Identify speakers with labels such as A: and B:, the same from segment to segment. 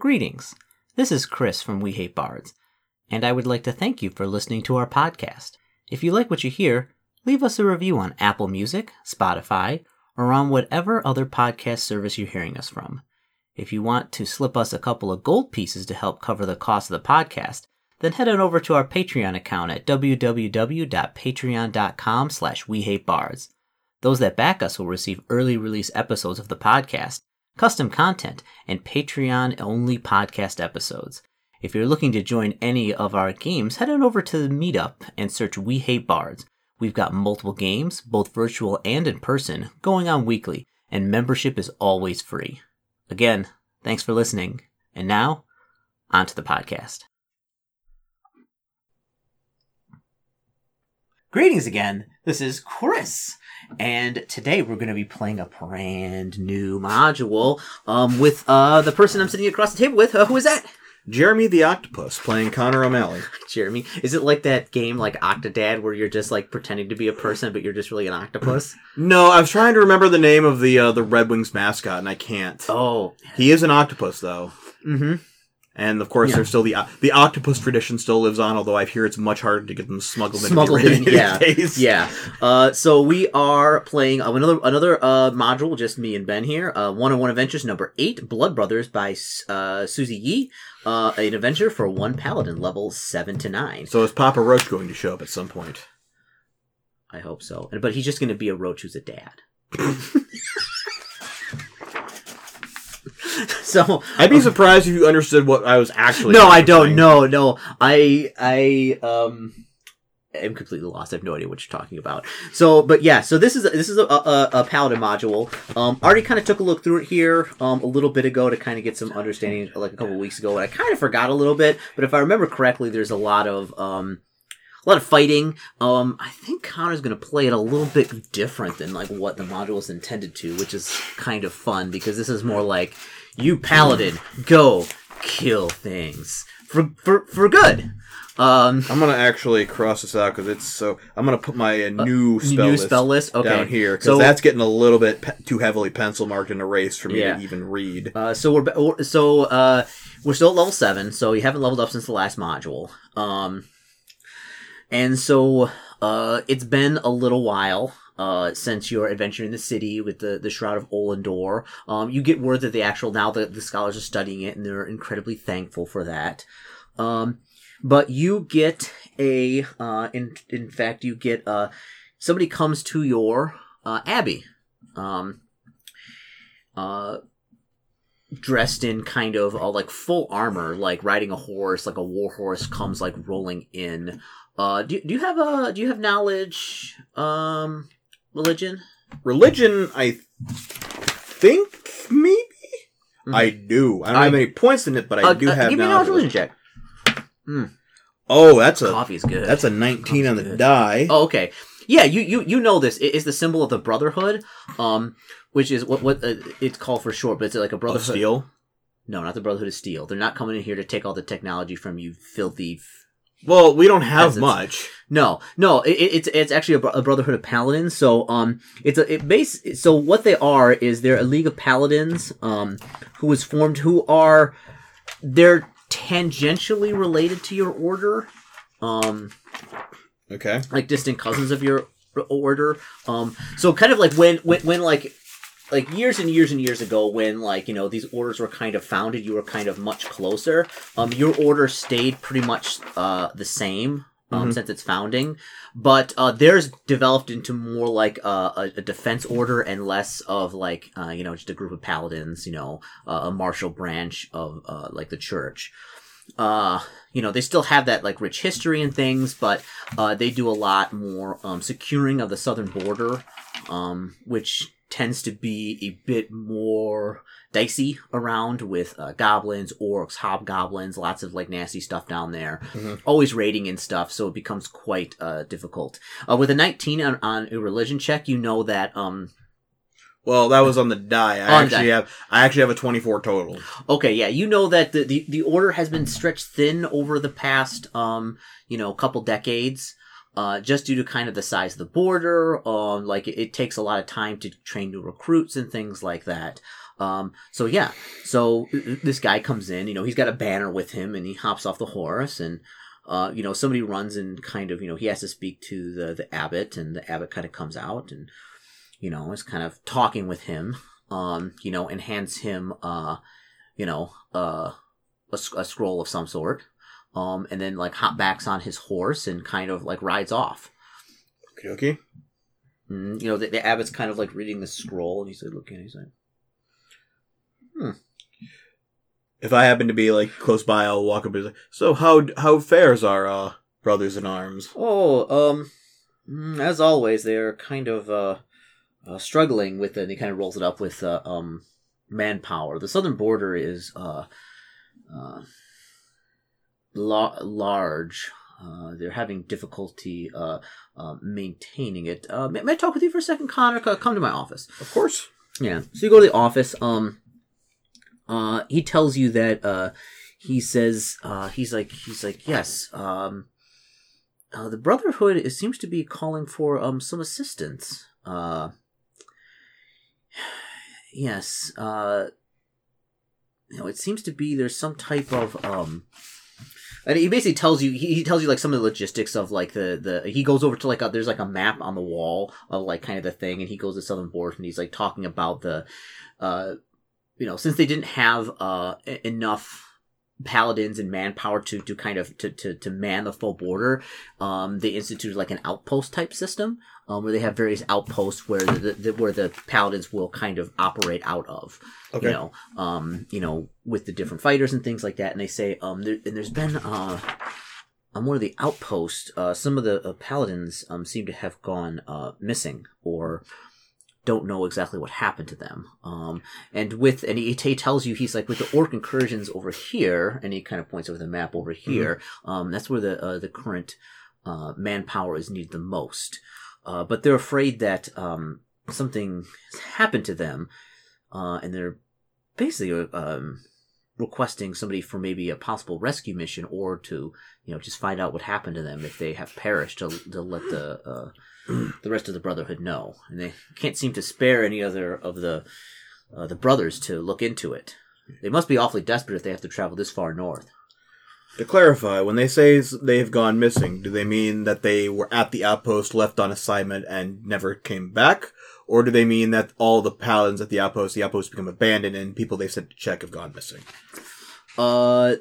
A: Greetings. This is Chris from We Hate Bards, and I would like to thank you for listening to our podcast. If you like what you hear, leave us a review on Apple Music, Spotify, or on whatever other podcast service you're hearing us from. If you want to slip us a couple of gold pieces to help cover the cost of the podcast, then head on over to our Patreon account at www.patreon.com slash wehatebards. Those that back us will receive early release episodes of the podcast, custom content, and Patreon only podcast episodes. If you're looking to join any of our games, head on over to the meetup and search We Hate Bards. We've got multiple games, both virtual and in person, going on weekly, and membership is always free. Again, thanks for listening. And now, on to the podcast. Greetings again. This is Chris. And today we're going to be playing a brand new module um, with uh, the person I'm sitting across the table with. Uh, who is that?
B: Jeremy the Octopus playing Connor O'Malley.
A: Jeremy. Is it like that game like Octodad where you're just like pretending to be a person but you're just really an octopus?
B: No, I was trying to remember the name of the uh, the Red Wings mascot and I can't.
A: Oh.
B: He is an octopus though.
A: Mm-hmm.
B: And of course,
A: Yeah.
B: there's still the the octopus tradition still lives on. Although I hear it's much harder to get them smuggled,
A: Smuggled
B: into
A: in, yeah,
B: days.
A: yeah. Uh, so we are playing uh, another another uh, module, just me and Ben here. Uh, one on one adventures number eight, Blood Brothers by uh, Susie Yee. Uh, an adventure for one paladin, level seven to nine.
B: So is Papa Roach going to show up at some point?
A: I hope so. But he's just going to be a roach who's a dad. so
B: I'd be surprised if you understood what I was actually.
A: no, I don't. No, no. I I um am completely lost. I have no idea what you're talking about. So, but yeah. So this is this is a, a, a paladin module. Um, already kind of took a look through it here um a little bit ago to kind of get some understanding, like a couple weeks ago, and I kind of forgot a little bit. But if I remember correctly, there's a lot of um. A lot of fighting. Um, I think Connor's going to play it a little bit different than like what the module is intended to, which is kind of fun because this is more like you paladin go kill things for for for good. Um,
B: I'm gonna actually cross this out because it's so. I'm gonna put my uh, new spell
A: new
B: list
A: spell list. Okay,
B: down here because
A: So
B: that's getting a little bit pe- too heavily pencil marked and erased for me
A: Yeah.
B: to even read.
A: uh, so we're so uh, we're still at level seven. So you haven't leveled up since the last module. Um, and so uh, it's been a little while. Uh, since your adventure in the city with the, the Shroud of Olendor, um, you get word that the actual now the, the scholars are studying it and they're incredibly thankful for that. Um, but you get a uh, in in fact you get uh somebody comes to your uh, abbey, um, uh, dressed in kind of uh, like full armor, like riding a horse, like a war horse comes like rolling in. Uh, do, do you have a do you have knowledge um religion?
B: Religion, I think maybe I do. I don't
A: I-
B: have any points in it, but I
A: Uh,
B: do
A: uh,
B: have
A: give me a religion check.
B: Oh, that's a
A: Coffee is good.
B: that's a 19 on the
A: good.
B: die.
A: Oh, okay. Yeah, you, you you know this. It is the symbol of the Brotherhood, um, which is what what uh, it's called for short, but it's like a
B: Of
A: Brotherhood.
B: steel.
A: No, not the Brotherhood of Steel. They're not coming in here to take all the technology from you, filthy.
B: Well, we don't have much.
A: no, no, it- it's it's actually a, a Brotherhood of Paladins. So um, it's a it base. So what they are is they're a league of paladins um, who was formed who are they're tangentially related to your order. Um,
B: Okay.
A: like distant cousins of your order. Um, so kind of like when when when like like years and years and years ago when like you know these orders were kind of founded, you were kind of much closer. Um, your order stayed pretty much uh the same. Um,
B: Mhm.
A: since its founding, but uh, theirs developed into more like uh, a, a defense order and less of like uh, you know just a group of paladins, you know, uh, a martial branch of uh, like the church. Uh, you know, they still have that like rich history and things, but uh, they do a lot more um, securing of the southern border, um, which tends to be a bit more dicey around with uh, goblins, orcs, hobgoblins, lots of like nasty stuff down there.
B: Mhm.
A: Always raiding and stuff, so it becomes quite uh, difficult. Uh, with a 19 on, on a religion check, you know that um,
B: Well, that was on the die. I actually
A: die.
B: have I actually have a 24 total.
A: Okay, yeah, you know that the, the, the order has been stretched thin over the past, um, you know, couple decades, uh, just due to kind of the size of the border. Um, like it, it takes a lot of time to train new recruits and things like that. Um, so yeah, so this guy comes in, you know, he's got a banner with him and he hops off the horse and, uh, you know, somebody runs and kind of, you know, he has to speak to the, the abbot and the abbot kind of comes out and, you know, is kind of talking with him, um, you know, and hands him, uh, you know, uh, a, a scroll of some sort. Um, and then like hop backs on his horse and kind of like rides off.
B: Okay, okay.
A: Mm, you know, the, the abbot's kind of like reading the scroll and he's like looking, he's like,
B: If I happen to be like close by, I'll walk up and say, "So how how fares our uh, brothers in arms?"
A: Oh, um, mm, as always, they're kind of uh, uh struggling with it. And he kind of rolls it up with uh, um manpower. The southern border is uh, uh la- large. Uh, they're having difficulty uh, uh, maintaining it. Uh, may, may I talk with you for a second, Connor? Come to my office.
B: Of course.
A: Yeah. So you go to the office. Um, uh, he tells you that uh, he says uh, he's like he's like yes. Um, uh, the Brotherhood it seems to be calling for um some assistance. Uh, yes. Uh, you know, it seems to be there's some type of um. And he basically tells you he, he tells you like some of the logistics of like the the he goes over to like a, there's like a map on the wall of like kind of the thing and he goes to Southern Border and he's like talking about the uh you know since they didn't have uh enough paladins and manpower to to kind of to to, to man the full border um they instituted like an outpost type system um where they have various outposts where the, the where the paladins will kind of operate out of
B: Okay.
A: you know um you know with the different fighters and things like that and they say um there, and there's been uh on one of the outposts uh some of the uh, paladins um seem to have gone uh missing or don't know exactly what happened to them. Um and with and he, he tells you he's like with the orc incursions over here and he kind of points over the map over here um that's where the uh, the current uh manpower is needed the most. Uh but they're afraid that um something has happened to them uh, and they're basically um, requesting somebody for maybe a possible rescue mission or to you know just find out what happened to them if they have perished to, to let the uh, the rest of the brotherhood know and they can't seem to spare any other of the uh, the brothers to look into it they must be awfully desperate if they have to travel this far north
B: To clarify, when they say they have gone missing, do they mean that they were at the outpost, left on assignment, and never came back? Or do they mean that all the paladins at the outpost, the outpost become abandoned, and people they sent to check have gone missing?
A: uh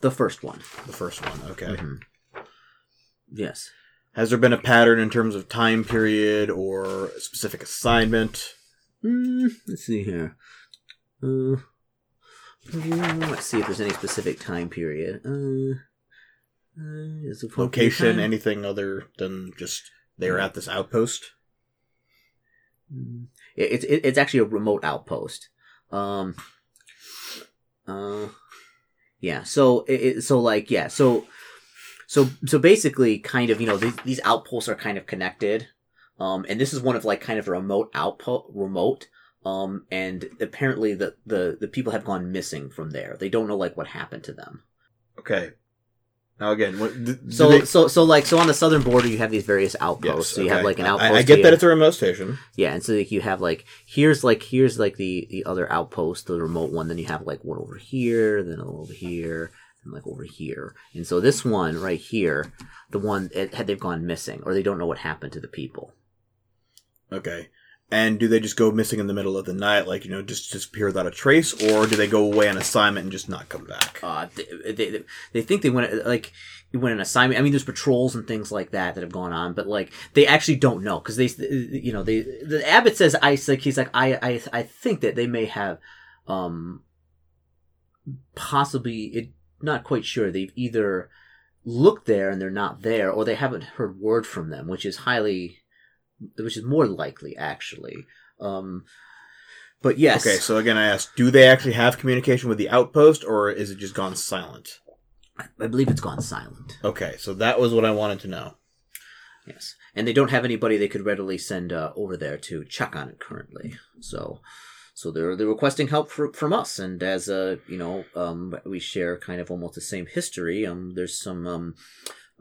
A: the first one
B: The first one, okay.
A: Mhm. yes
B: Has there been a pattern in terms of time period or a specific assignment?
A: Mm, let's see here. Uh, mm, let's see if there's any specific time period. Uh, uh, is
B: Location,
A: time?
B: anything other than just they're at this outpost?
A: Mm, it- It's it, it's actually a remote outpost. Um. Uh. Yeah. So it- so like yeah. So so so basically, kind of you know these these outposts are kind of connected. Um, and this is one of like kind of a remote outpost, remote. Um, and apparently the, the, the people have gone missing from there. They don't know like what happened to them.
B: Okay. Now again, what, do, do
A: So,
B: they-
A: so, so like, so on the southern border, you have these various outposts.
B: Yes,
A: so you have like an outpost.
B: I, get
A: here.
B: that it's a remote station.
A: Yeah, and so like you have like here's like here's like the the other outpost, the remote one. Then you have like one over here, then over here, and like over here. And so this one right here, the one it, had they've gone missing, or they don't know what happened to the people.
B: Okay. And do they just go missing in the middle of the night, like you know, just disappear without a trace, or do they go away on assignment and just not come back?
A: Uh, they, they, they think they went like went an assignment. I mean, there's patrols and things like that that have gone on, but like they actually don't know because they, you know, they the abbot says I like he's like I I I think that they may have, um, possibly it not quite sure they've either looked there and they're not there, or they haven't heard word from them, which is highly, which is more likely actually. Um, but yes,
B: Okay, so again, I asked, do they actually have communication with the outpost, or is it just gone silent?
A: I believe it's gone silent.
B: Okay, so that was what I wanted to know.
A: Yes, and they don't have anybody they could readily send uh, over there to check on it currently. So, so they're they're requesting help for, from us, and as uh, you know, um, we share kind of almost the same history. Um, there's some um,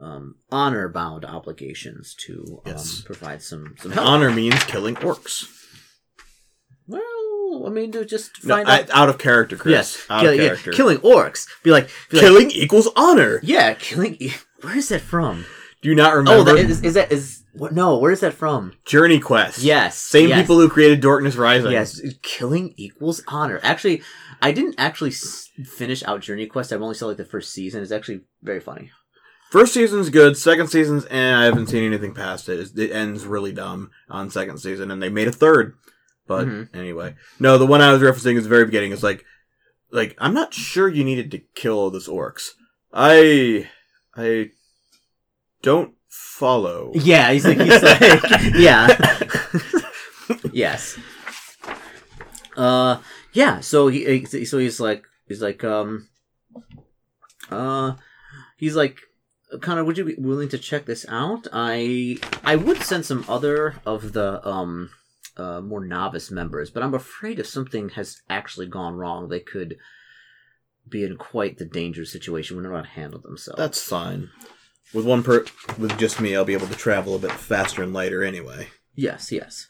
A: um, honor bound obligations to um,
B: Yes.
A: provide some some help.
B: honor means killing orcs.
A: Well, I mean, to just
B: No,
A: find
B: I-
A: out.
B: out of character, Chris.
A: Yes,
B: out
A: kill-
B: of
A: yeah,
B: character.
A: killing orcs. Be like, be like,
B: Killing equals honor.
A: yeah, killing. Where is that from?
B: Do you not
A: Oh,
B: remember?
A: that is, is that is what? No, where is that from?
B: Journey Quest.
A: Yes,
B: Same
A: yes.
B: people who created Dorkness Rising.
A: Yes, killing equals honor. Actually, I didn't actually s- finish out Journey Quest. I've only saw like the first season. It's actually very funny.
B: First season's good. Second season's, and I haven't seen anything past it. It ends really dumb on second season, and they made a third. But
A: Mhm.
B: anyway, no, the one I was referencing is the very beginning. It's like, like I'm not sure you needed to kill all those orcs. I, I don't follow.
A: Yeah, he's like, he's like, yeah, yes. Uh, yeah. So he, so he's like, he's like, um, uh, he's like, Connor, would you be willing to check this out? I, I would send some other of the, um, uh, more novice members, but I'm afraid if something has actually gone wrong, they could be in quite the dangerous situation when they're not handle themselves.
B: That's fine. With one per, with just me, I'll be able to travel a bit faster and lighter anyway.
A: Yes, yes.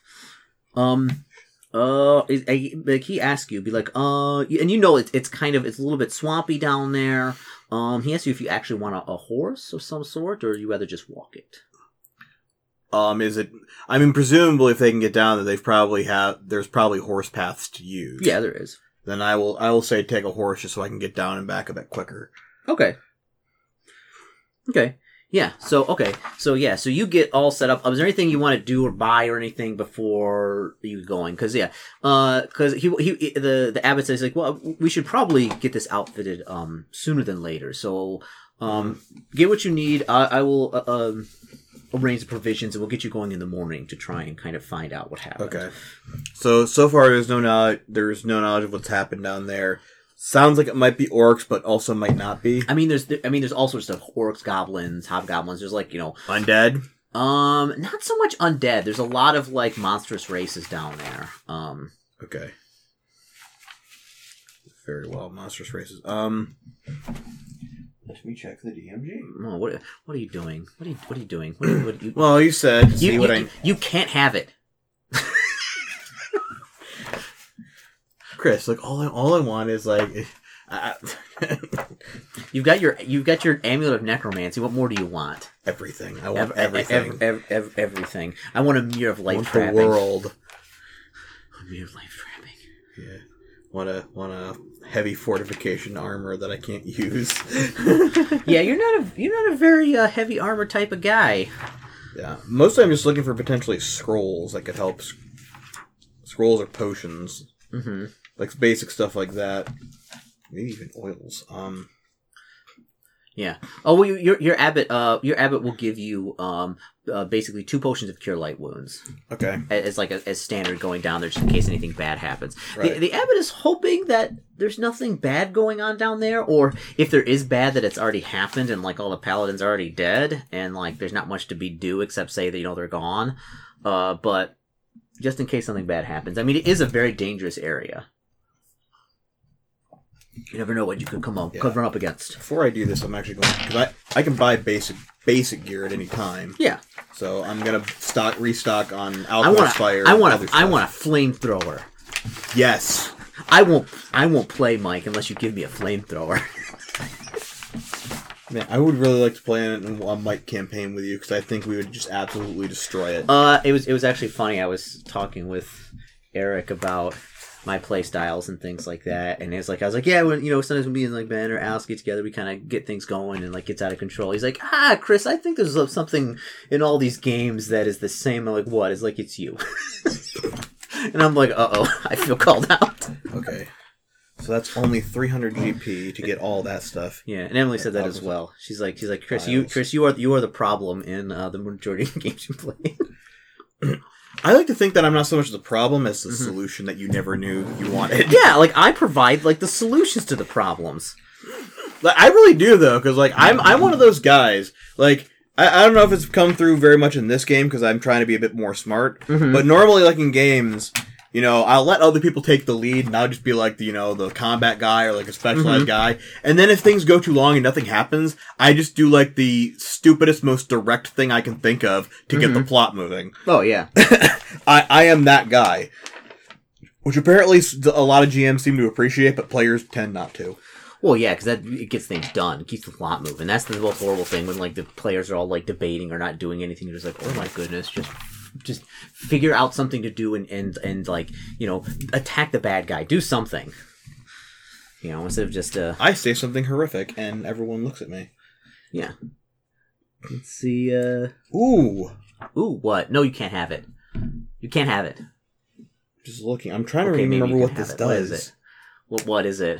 A: Um, uh, I- like he asks you, be like, uh, and you know it's it's kind of it's a little bit swampy down there. Um, he asks you if you actually want a, a horse of some sort, or you rather just walk it.
B: Um, is it? I mean, presumably, if they can get down there, they've probably have. There's probably horse paths to use.
A: Yeah, there is.
B: Then I will. I will say take a horse just so I can get down and back a bit quicker.
A: Okay. Okay. Yeah. So okay. So yeah. So you get all set up. Uh, is there anything you want to do or buy or anything before you going? Because yeah. Uh. Because he he the the abbot says like, well, we should probably get this outfitted um sooner than later. So um get what you need. I I will uh, um arrange the provisions and we'll get you going in the morning to try and kind of find out what happened.
B: Okay. So so far, there's no knowledge. There's no knowledge of what's happened down there. Sounds like it might be orcs, but also might not be
A: I mean, there's I mean, there's all sorts of orcs, goblins, hobgoblins. There's like you know
B: undead.
A: Um, not so much undead. There's a lot of like monstrous races down there. Um,
B: Okay. Very well, monstrous races. Um. Let me check the DMG.
A: oh, what what are you doing? What are you what are you doing? What are you, what are you,
B: Well, you said to
A: you,
B: see
A: you,
B: what I.
A: you, you can't have it.
B: Chris, like all I all I want is like. I,
A: You've got your you've got your amulet of necromancy. What more do you want?
B: everything. I want
A: Ev-
B: everything.
A: ev- ev- ev- everything. I want a mirror of
B: I
A: life
B: want the world.
A: A mirror of life trapping.
B: Yeah. Want a want a heavy fortification armor that I can't use.
A: Yeah, you're not a you're not a very uh, heavy armor type of guy.
B: yeah. Mostly, I'm just looking for potentially scrolls that could help. s- Scrolls or potions, Mm
A: hmm
B: like basic stuff like that. Maybe even oils. Um.
A: Yeah. Oh, well, your your abbot uh your abbot will give you um uh, basically two potions of cure light wounds.
B: Okay.
A: as like a, as standard going down there just in case anything bad happens. The,
B: Right.
A: the abbot is hoping that there's nothing bad going on down there, or if there is bad, that it's already happened and like all the paladins are already dead, and like there's not much to be do except say that you know they're gone. Uh, but just in case something bad happens, I mean, it is a very dangerous area. You never know what you could come up
B: Yeah.
A: run up against.
B: Before I do this, I'm actually going because I I can buy basic basic gear at any time.
A: Yeah,
B: So I'm gonna stock restock on
A: I
B: alchemist
A: want
B: fire.
A: I want a, I want a flamethrower.
B: Yes.
A: I won't I won't play Mike unless you give me a flamethrower.
B: Man, I would really like to play in a Mike campaign with you because I think we would just absolutely destroy it.
A: Uh, it was it was actually funny. I was talking with Eric about my play styles and things like that, and it's like I was like, yeah, when you know sometimes when me and like Ben or Alice get together, we kind of get things going and like gets out of control. He's like, ah, Chris, I think there's something in all these games that is the same. I'm like, what? It's like it's you. and I'm like, uh oh, I feel called out.
B: Okay. So that's only 300 GP to get all that stuff.
A: Yeah, and Emily said that as well. She's like, she's like, Chris, you, Chris, you are you are the problem in uh, the majority of the games you play.
B: I like to think that I'm not so much the problem as the
A: Mhm.
B: solution that you never knew you wanted.
A: yeah, like I provide like the solutions to the problems.
B: Like, I really do though, because like I'm I'm one of those guys. Like I, I don't know if it's come through very much in this game because I'm trying to be a bit more smart.
A: Mhm.
B: But normally, like in games, you know, I'll let other people take the lead, and I'll just be like the you know the combat guy or like a specialized mm-hmm. guy. And then if things go too long and nothing happens, I just do like the stupidest, most direct thing I can think of to get the mm-hmm. plot moving.
A: Oh yeah.
B: I I am that guy. which apparently a lot of GMs seem to appreciate, but players tend not to.
A: Well, yeah, because that it gets things done, it keeps the plot moving. That's the most horrible thing when like the players are all like debating or not doing anything. You're just like, oh my goodness, just just figure out something to do and and and like you know attack the bad guy, do something. You know, instead of just uh
B: I say something horrific, and everyone looks at me.
A: yeah. Let's see. uh
B: Ooh,
A: Ooh, what? No, you can't have it. You can't have it.
B: just looking. I'm trying
A: Okay,
B: to remember what this
A: it.
B: does.
A: What is it? What what is it?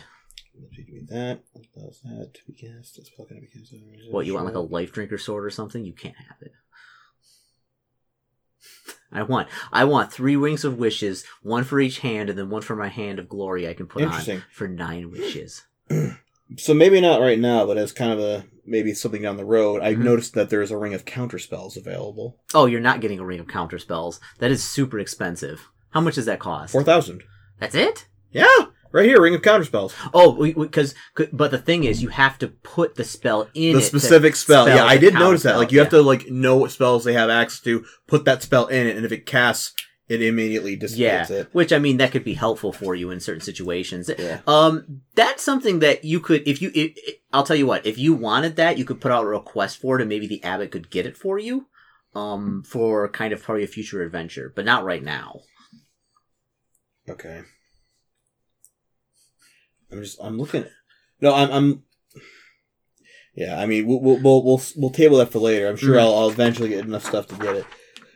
B: That. What does that? To be cast. That's be cast.
A: What you want like a life drinker sword or something? You can't have it. I want I want three rings of wishes, one for each hand, and then one for my hand of glory I can put on
B: Interesting.
A: for nine wishes.
B: So maybe not right now, but as kind of a maybe something down the road, I
A: Mhm.
B: noticed that there is a ring of counter spells available.
A: Oh, you're not getting a ring of counter spells. That is super expensive. How much does that cost?
B: Four thousand.
A: That's it?
B: Yeah, right here, ring of counter spells.
A: Oh, because but the thing is, you have to put the spell in
B: the specific spell. Yeah, I did notice that.
A: spell,
B: Like you have to like know what spells they have access to, put that spell in it, and if it casts, it immediately
A: Yeah,
B: it.
A: which I mean that could be helpful for you in certain situations.
B: Yeah.
A: Um, that's something that you could, if you, it, it- I'll tell you what, if you wanted that, you could put out a request for it, and maybe the abbot could get it for you, um, for kind of probably a future adventure, but not right now.
B: Okay. I'm just I'm looking. No, I'm I'm. Yeah, I mean we'll we'll we'll we'll, we'll table that for later. I'm sure
A: Mhm.
B: I'll, I'll eventually get enough stuff to get it.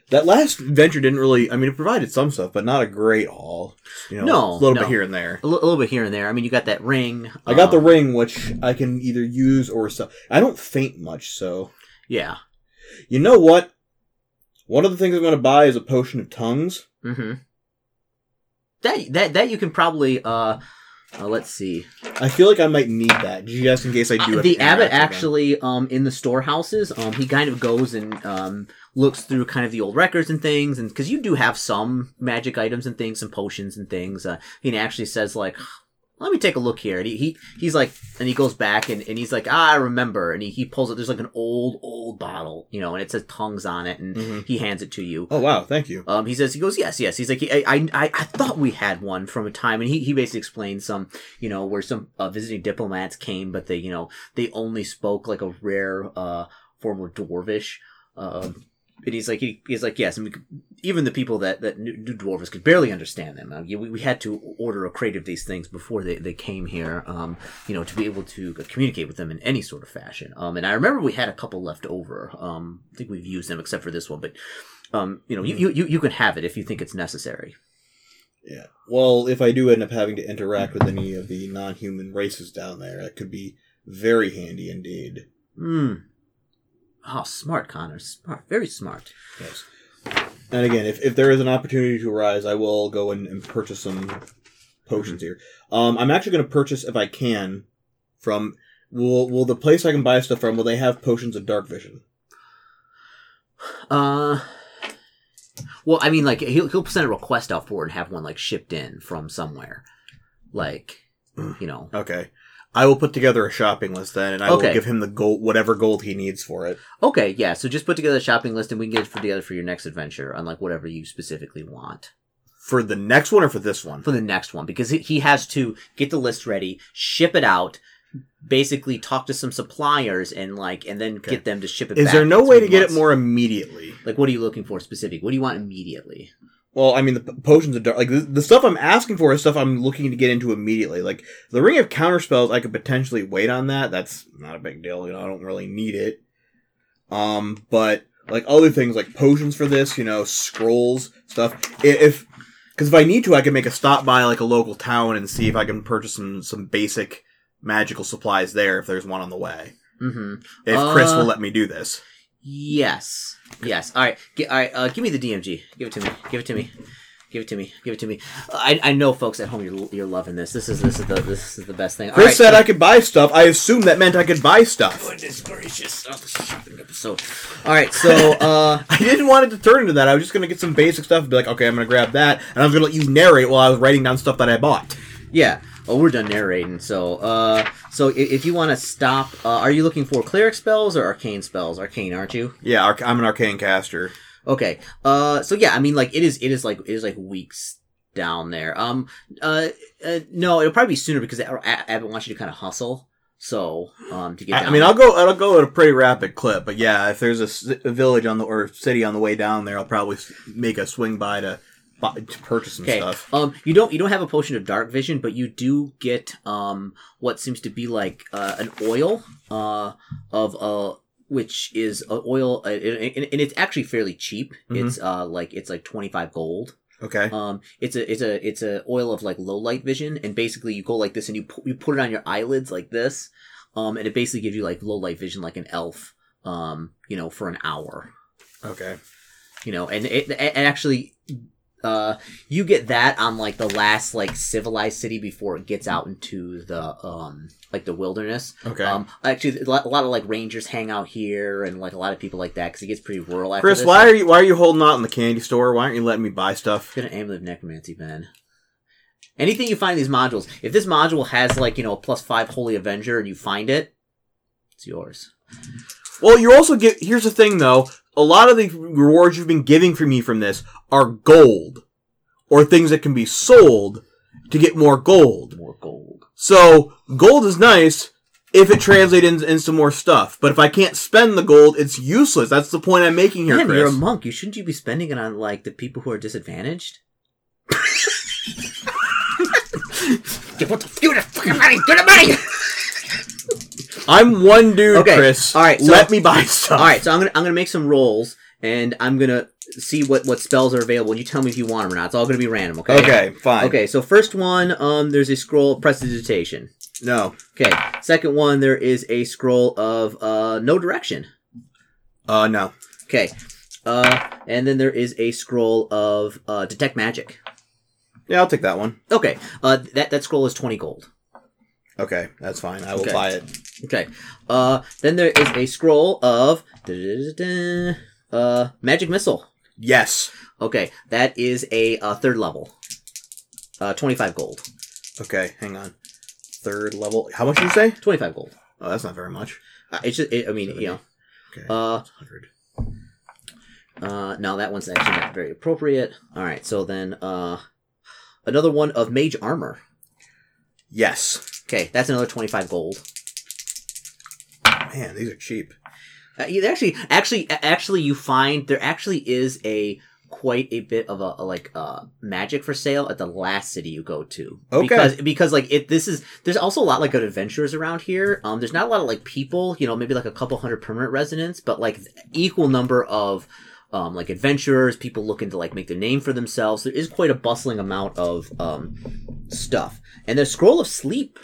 B: That last venture didn't really. I mean, it provided some stuff, but not a great haul. You know,
A: No,
B: a little
A: no.
B: bit here and there.
A: A little bit here and there. I mean, you got that ring.
B: I got the
A: um,
B: ring, which I can either use or sell. I don't faint much, so
A: Yeah.
B: you know what? One of the things I'm going to buy is a potion of tongues.
A: Mm-hmm. That that that you can probably uh, uh let's see.
B: I feel like I might need that just in case I do.
A: Uh, the abbot
B: interact with them.
A: actually um in the storehouses um he kind of goes and um looks through kind of the old records and things and because you do have some magic items and things some potions and things uh he actually says like let me take a look here and he, he he's like and he goes back and, and he's like ah, i remember and he, he pulls it there's like an old old bottle you know and it says tongues on it and
B: Mhm.
A: he hands it to you
B: Oh wow! Thank you.
A: um, he says he goes yes yes he's like I, I I I thought we had one from a time and he, he basically explains some you know where some uh, visiting diplomats came but they you know they only spoke like a rare uh form of dwarvish um and he's like he, he's like yes and we could, even the people that that knew, dwarvish could barely understand them uh, we, we had to order a crate of these things before they, they came here um you know to be able to communicate with them in any sort of fashion um and i remember we had a couple left over um i think we've used them except for this one but um, you know, you, you, you can have it if you think it's necessary.
B: Yeah. Well, if I do end up having to interact with any of the non-human races down there, that could be very handy indeed.
A: Hmm. Oh, smart, Connor. Smart. Very smart.
B: Yes. And again, if, if there is an opportunity to arise, I will go and, and purchase some potions here. Um, I'm actually going to purchase, if I can, from. Will will the place I can buy stuff from? Will they have potions of dark vision?
A: Uh, well, I mean, like he'll he'll send a request out for it and have one like shipped in from somewhere, like you know.
B: Okay. I will put together a shopping list then, and I
A: Okay.
B: will give him the gold, whatever gold he needs for it.
A: Okay, yeah. So just put together a shopping list and we can get it for together for your next adventure on like whatever you specifically want
B: For the next one or for this one?
A: for the next one because he- he has to get the list ready, ship it out. Basically, talk to some suppliers and like, and then
B: Okay.
A: get them to ship it.
B: Is
A: back
B: there no
A: in
B: way
A: three
B: to get it
A: months.
B: more immediately?
A: Like, what are you looking for specific? What do you want immediately?
B: Well, I mean, the potions of dark, like the, the stuff I'm asking for is stuff I'm looking to get into immediately. Like the ring of counter spells, I could potentially wait on that. That's not a big deal. You know, I don't really need it. Um, but like other things like potions for this, you know, scrolls stuff. If because if I need to, I can make a stop by like a local town and see if I can purchase some some basic magical supplies there if there's one on the way.
A: Mm-hmm.
B: If Chris
A: Uh,
B: will let me do this.
A: Yes. Yes. All right. G- all right. Uh, give me the DMG. Give it to me. Give it to me. Give it to me. Give it to me. I, I know, folks at home, you're, you're loving this. This is this is the this is the best thing. All
B: Chris
A: right,
B: said
A: so-
B: I could buy stuff. I assumed that meant I could buy stuff.
A: Goodness gracious! Oh, the shopping episode. All right. So, uh,
B: I didn't want it to turn into that. I was just gonna get some basic stuff and be like, okay, I'm gonna grab that, and I was gonna let you narrate while I was writing down stuff that I bought.
A: yeah. Oh, we're done narrating. So, uh, so i- if you want to stop, uh, are you looking for cleric spells or arcane spells? Arcane, aren't you?
B: Yeah, arc- I'm an arcane caster.
A: Okay. Uh, so yeah, I mean, like it is, it is like it is like weeks down there. Um, uh, uh no, it'll probably be sooner because A- A- Abbott wants you to kind of hustle. So, um, to get
B: I,
A: down
B: I mean,
A: there.
B: I'll go. I'll go at a pretty rapid clip. But yeah, if there's a, a village on the or city on the way down there, I'll probably s- make a swing by to, to purchase some
A: Okay.
B: stuff.
A: Um, you don't you don't have a potion of dark vision, but you do get um what seems to be like uh, an oil uh of uh which is a oil uh, and, and- it's actually fairly cheap.
B: Mhm.
A: It's uh like it's like twenty five gold.
B: Okay.
A: Um, it's a it's a it's a oil of like low light vision, and basically you go like this and you pu- you put it on your eyelids like this, um, and it basically gives you like low light vision like an elf, um, you know, for an hour
B: Okay.
A: you know and it, and actually uh you get that on like the last like civilized city before it gets out into the um like the wilderness
B: Okay.
A: um actually a lot, a lot of like rangers hang out here and like a lot of people like that because it gets pretty rural after
B: Chris,
A: this.
B: why are you why are you holding out in the candy store? Why aren't you letting me buy stuff?
A: Get an amulet of necromancy ben anything you find in these modules if this module has like you know a plus five holy avenger and you find it it's yours
B: Well, you also get. Here's the thing, though. A lot of the rewards you've been giving for me from this are gold, or things that can be sold to get more gold.
A: more gold
B: So gold is nice if it translates in- into more stuff. But if I can't spend the gold, it's useless. That's the point I'm making here,
A: Man, you're a monk. You shouldn't you be spending it on like the people who are disadvantaged? Get what the give the fucking money, give the money.
B: I'm one dude,
A: Okay,
B: Chris.
A: all right, so-
B: let me buy stuff.
A: All right, so I'm gonna I'm gonna make some rolls, and I'm gonna see what what spells are available. And you tell me if you want them or not. It's all gonna be random. Okay.
B: Okay, fine.
A: Okay. So first one, um, there's a scroll of prestidigitation.
B: No.
A: Okay. Second one, there is a scroll of uh know direction.
B: Uh, no.
A: Okay. Uh, and then there is a scroll of uh detect magic.
B: Yeah, I'll take that one.
A: Okay. Uh, that that scroll is twenty gold.
B: Okay, that's fine. I will
A: Okay.
B: buy it.
A: Okay. Uh, then there is a scroll of uh magic missile.
B: Yes.
A: Okay, that is a uh, third level. Uh, twenty five gold.
B: Okay, hang on. Third level. How much did you say?
A: Twenty five gold.
B: Oh, that's not very much.
A: Uh, it's just, it, I mean, you know,
B: Okay.
A: uh,
B: 100.
A: uh, no, that one's actually not very appropriate. All right, so then, uh, another one of mage armor.
B: Yes.
A: Okay, that's another twenty five gold.
B: Man, these are cheap.
A: Uh, you- actually, actually, actually, you find there actually is a quite a bit of a, a, like uh magic for sale at the last city you go to.
B: Okay.
A: Because because like it this is there's also a lot like good adventurers around here. Um, there's not a lot of like people. You know, maybe like a couple hundred permanent residents, but like equal number of. Um, like adventurers, people looking to like make their name for themselves. There is quite a bustling amount of um, stuff, and the scroll of sleep.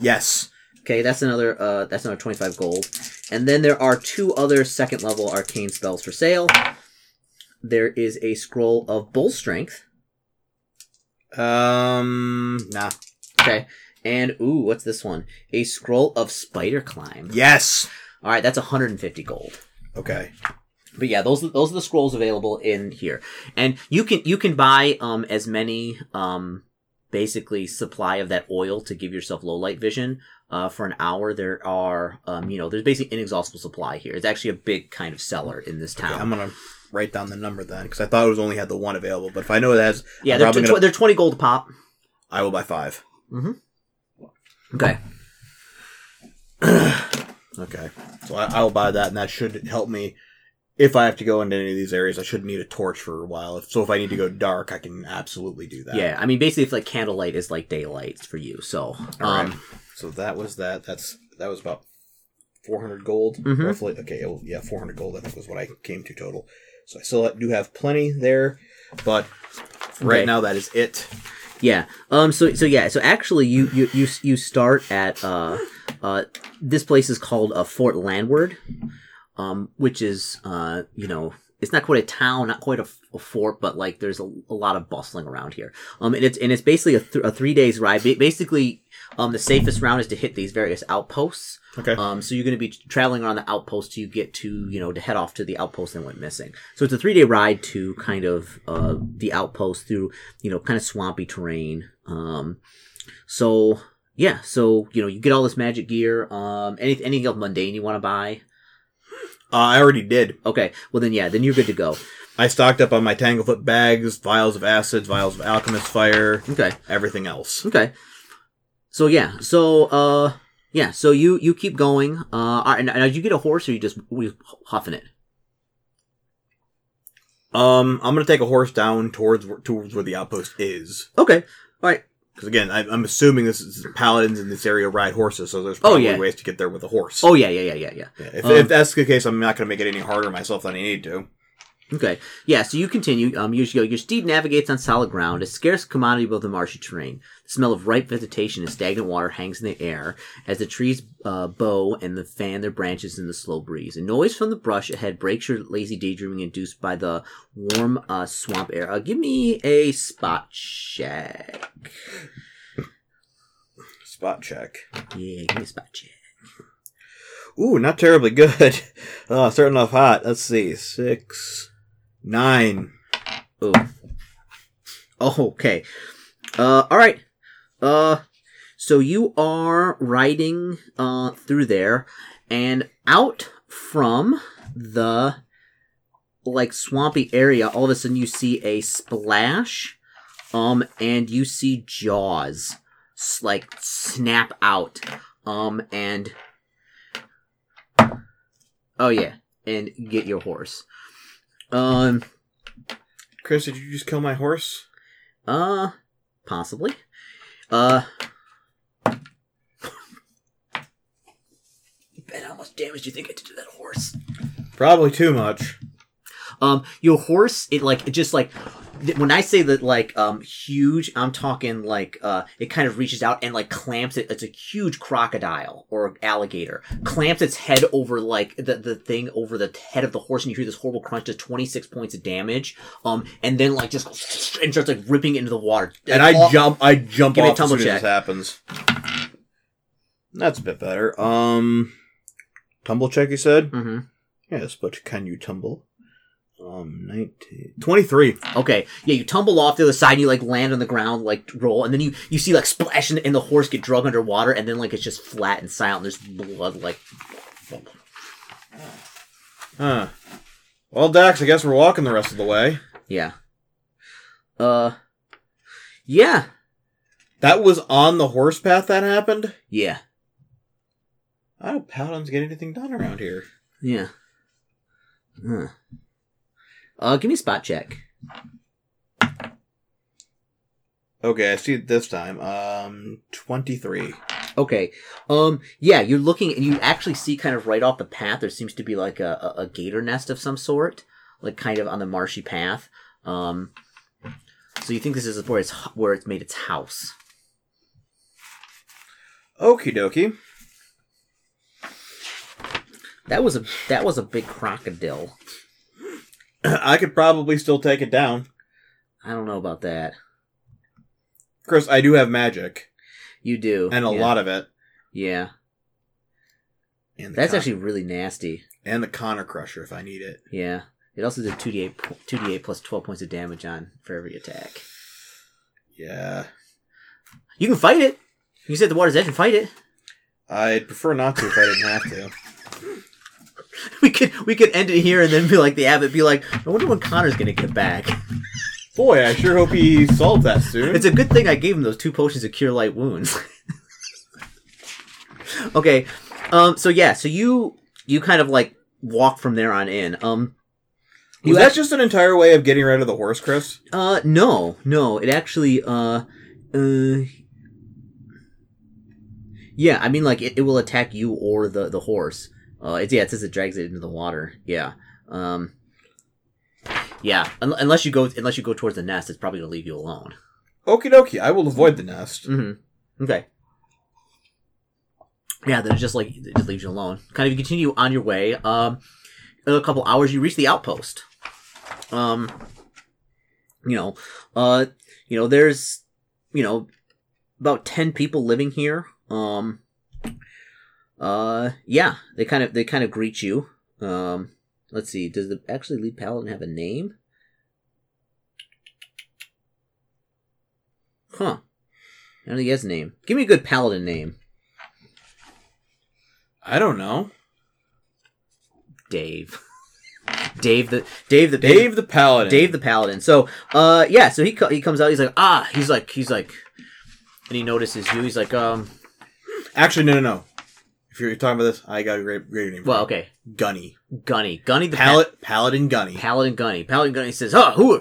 B: Yes.
A: Okay, that's another uh that's another 25 gold. And then there are two other second level arcane spells for sale. There is a scroll of bull strength.
B: Um, nah.
A: Okay. And ooh, what's this one? A scroll of spider climb.
B: Yes.
A: All right, that's 150 gold.
B: Okay.
A: But yeah, those those are the scrolls available in here. And you can you can buy um as many um basically supply of that oil to give yourself low light vision. Uh, for an hour, there are, um, you know, there's basically inexhaustible supply here. It's actually a big kind of seller in this
B: Okay,
A: town.
B: I'm gonna write down the number then because I thought it was only had the one available. But if I know it has,
A: Yeah,
B: I'm
A: they're, tw-
B: gonna-
A: they're 20 gold a pop.
B: I will buy five.
A: Okay.
B: Okay. So I, I will buy that, and that should help me. If I have to go into any of these areas, I should need a torch for a while. If, so if I need to go dark, I can absolutely do that.
A: Yeah, I mean, basically, if like candlelight is like daylight for you. So,
B: All right.
A: um,
B: So that was that. That's that was about four hundred gold,
A: Mhm.
B: roughly. Okay, well, yeah, four hundred gold. I think was what I came to total. So I still do have plenty there, but right
A: Okay.
B: now that is it.
A: yeah. Um. So, so yeah. So actually, you you you you start at uh uh this place is called uh, Fort Landward, um, which is uh you know it's not quite a town, not quite a fort, but like there's a, a lot of bustling around here. Um, and it's and it's basically a, th- a three days ride. Ba- basically, um, the safest route is to hit these various outposts.
B: Okay.
A: Um, so you're going to be traveling around the outpost till you get to, you know, to head off to the outpost that went missing. So it's a three day ride to kind of, uh, the outpost through, you know, kind of swampy terrain. Um, so yeah, so, you know, you get all this magic gear. Um, any, anything else mundane you want to buy?
B: Uh, I already did.
A: Okay. Well then, yeah, then you're good to go.
B: I stocked up on my Tanglefoot bags, vials of acids, vials of alchemist fire,
A: Okay.
B: everything else.
A: Okay. So yeah. So uh yeah. So you you keep going. Uh, all right, and, and did you get a horse or you just we huffing it?
B: Um, I'm gonna take a horse down towards towards where the outpost is.
A: Okay. All right.
B: Because again, I, I'm assuming this is paladins in this area ride horses, so there's
A: Oh,
B: probably
A: yeah.
B: ways to get there with a horse.
A: Oh yeah yeah yeah yeah yeah.
B: Yeah, if,
A: um,
B: if that's the case, I'm not gonna make it any harder myself than I need to.
A: Okay. Yeah, so you continue. Um, you go. Your steed navigates on solid ground, a scarce commodity above the marshy terrain. The smell of ripe vegetation and stagnant water hangs in the air as the trees uh, bow and the fan their branches in the slow breeze. A noise from the brush ahead breaks your lazy daydreaming induced by the warm uh, swamp air. Uh, give me a spot check.
B: Spot check.
A: Yeah, give me a spot check.
B: Ooh, not terribly good. Uh, starting off hot. Let's see, six, nine.
A: Oh. Okay. Uh, all right. Uh, so you are riding uh through there, and out from the like swampy area, all of a sudden you see a splash, um, and you see jaws like snap out, um, and oh yeah, and get your horse. Um.
B: Chris, did you just kill my horse?
A: Uh, possibly. Uh, Ben, how much damage do you think I did to that horse?
B: Probably too much.
A: Um, your horse, it like, it just like, when I say that like, um, huge, I'm talking like, uh, it kind of reaches out and like clamps it. It's a huge crocodile or alligator. Clamps its head over like the, the thing over the head of the horse and you hear this horrible crunch, does 26 points of damage. Um, and then like just, and starts like ripping into the water.
B: And I
A: All-
B: jump, I jump
A: Give me a
B: off as
A: tumble
B: soon
A: check.
B: as this happens. That's a bit better. Um, tumble check, you said?
A: Mm-hmm.
B: Yes, but can you tumble? Um, 19, 23.
A: Okay, yeah, you tumble off the other side, and you like land on the ground, like roll, and then you you see like splash, and, and the horse get drug underwater, and then like it's just flat and silent. There's blood, like
B: Huh. Well, Dax, I guess we're walking the rest of the way.
A: yeah, uh, yeah,
B: That was on the horse path that happened?
A: yeah,
B: How don't paladins get anything done around here?
A: yeah. Huh. Uh, give me a spot check.
B: Okay, I see it this time. Um, 23.
A: Okay. Um. Yeah, you're looking, and you actually see kind of right off the path. There seems to be like a, a, a gator nest of some sort, like kind of on the marshy path. Um. So you think this is where it's where it's made its house?
B: Okie dokie.
A: That was a that was a big crocodile.
B: I could probably still take it down.
A: I don't know about that.
B: Chris, I do have magic,
A: You do,
B: and a
A: yeah.
B: lot of it.
A: Yeah,
B: And
A: that's
B: Con-
A: actually really nasty.
B: and the Connor Crusher if I need it.
A: Yeah, it also did two d eight two d eight plus twelve points of damage on for every attack.
B: Yeah,
A: You can fight it. You can sit at the water's edge and fight it.
B: I'd prefer not to if I didn't have to.
A: We could we could end it here and then be like the abbot, be like, I wonder when Connor's gonna get back.
B: Boy, I sure hope he solved that soon.
A: It's a good thing I gave him those two potions to cure light wounds. okay, um, so yeah, so you you kind of like walk from there on in. Um,
B: Was that
A: act-
B: just an entire way of getting rid of the horse, Chris?
A: uh no no it actually uh uh yeah I mean like it, it will attack you or the the horse. Uh, it's yeah it says it drags it into the water. Yeah. Um. Yeah, un- unless you go unless you go towards the nest, it's probably gonna leave you alone.
B: Okie dokie, I will avoid the nest.
A: Mm-hmm. Okay. Yeah, then it just like it just leaves you alone. Kind of you continue on your way. Um, in a couple hours, you reach the outpost. Um, you know, uh, you know, there's, you know, about ten people living here. Um, uh, yeah, they kind of they kind of greet you. Um, let's see, does the actually lead paladin have a name? Huh. I don't think he has a name. Give me a good paladin name.
B: I don't know.
A: Dave. Dave the Dave the
B: Dave the Paladin.
A: Dave the Paladin. So, uh, yeah. So he co- he comes out. He's like, ah. He's like, he's like, and he notices you. He's like, um.
B: Actually, no, no, no. If you're talking about this, I got a great, great name. for
A: Well, okay.
B: Gunny.
A: Gunny, Gunny the
B: Pal- Paladin Gunny.
A: Pa- Paladin Gunny. Paladin Gunny says, oh, who, are,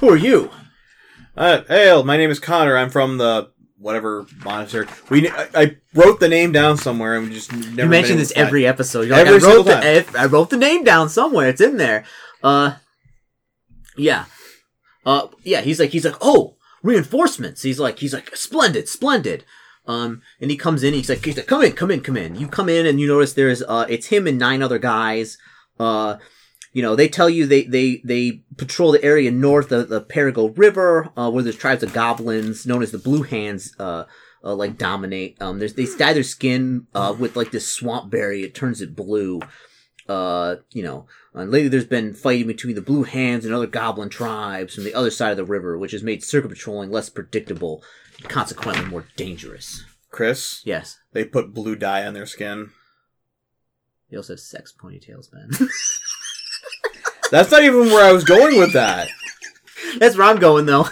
A: who are you?
B: Uh, hey, my name is Connor. I'm from the whatever monastery. We I, I wrote the name down somewhere and we just never
A: You mention this every episode. You're
B: Every
A: like, I wrote the
B: time.
A: I wrote the name down somewhere. It's in there. Uh, yeah, uh, yeah. He's like, he's like, oh, reinforcements. He's like, he's like, splendid, splendid. Um, and he comes in. He's like, he's like, come in, come in, come in. You come in, and you notice there's uh, it's him and nine other guys. Uh, you know, they tell you they they they patrol the area north of the Perigo River, uh, where there's tribes of goblins known as the Blue Hands. Uh, uh, like dominate. Um, there's they dye their skin uh, with like this swamp berry. It turns it blue. Uh, you know, and lately there's been fighting between the Blue Hands and other goblin tribes from the other side of the river, which has made circuit patrolling less predictable, consequently more dangerous.
B: Chris.
A: Yes,
B: They put blue dye on their skin.
A: they also have sex ponytails, man.
B: That's not even where I was going with that.
A: That's where I'm going though.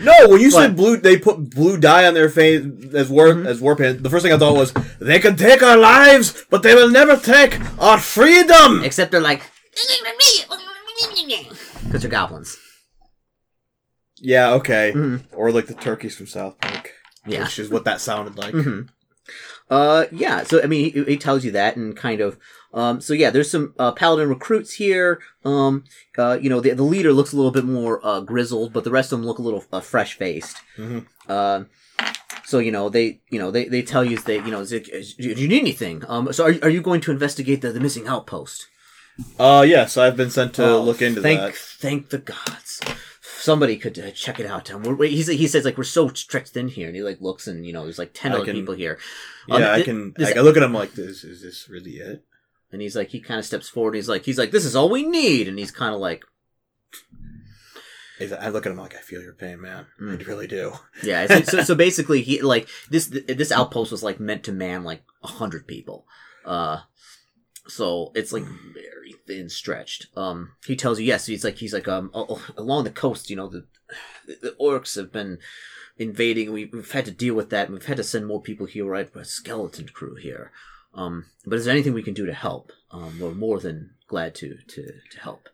B: No, when you
A: What?
B: said blue, they put blue dye on their face as war
A: Mhm.
B: as war paint. The first thing I thought was they can take our lives, but they will never take our freedom.
A: Except they're like, because they're goblins.
B: Yeah, okay.
A: Mhm.
B: Or like the turkeys from South Park,
A: Yeah.
B: which is what that sounded like.
A: hmm Uh, yeah. So I mean, he, he tells you that, and kind of. Um, so yeah, there's some uh, paladin recruits here. Um, uh, you know, the, the leader looks a little bit more uh, grizzled, but the rest of them look a little uh, fresh faced.
B: Mhm.
A: Uh, so you know they you know they, they tell you that you know is it- is- do you need anything? Um, so are, are you going to investigate the, the missing outpost?
B: Uh, yes, I've been sent to
A: Oh,
B: look into
A: thank,
B: that.
A: Thank the gods. Somebody could uh, check it out. Um, he says like we're so stretched in here, and he like looks and you know there's like ten other
B: can-
A: people here.
B: Yeah,
A: Um,
B: I can.
A: this-
B: I can look at him like this. Is this really it?
A: And he's like, he kind of steps forward. And he's like, he's like, this is all we need. And he's kind of like,
B: I look at him like I feel your pain, man.
A: Mm.
B: I really do.
A: yeah. So, so, so basically, he like this this outpost was like meant to man like a hundred people. Uh, so it's like very thin stretched. Um, he tells you yes. He's like he's like um along the coast. You know the the orcs have been invading. We, we've had to deal with that. We've had to send more people here. Right, a skeleton crew here. Um, but is there anything we can do to help? Um, we're more than glad to to to help.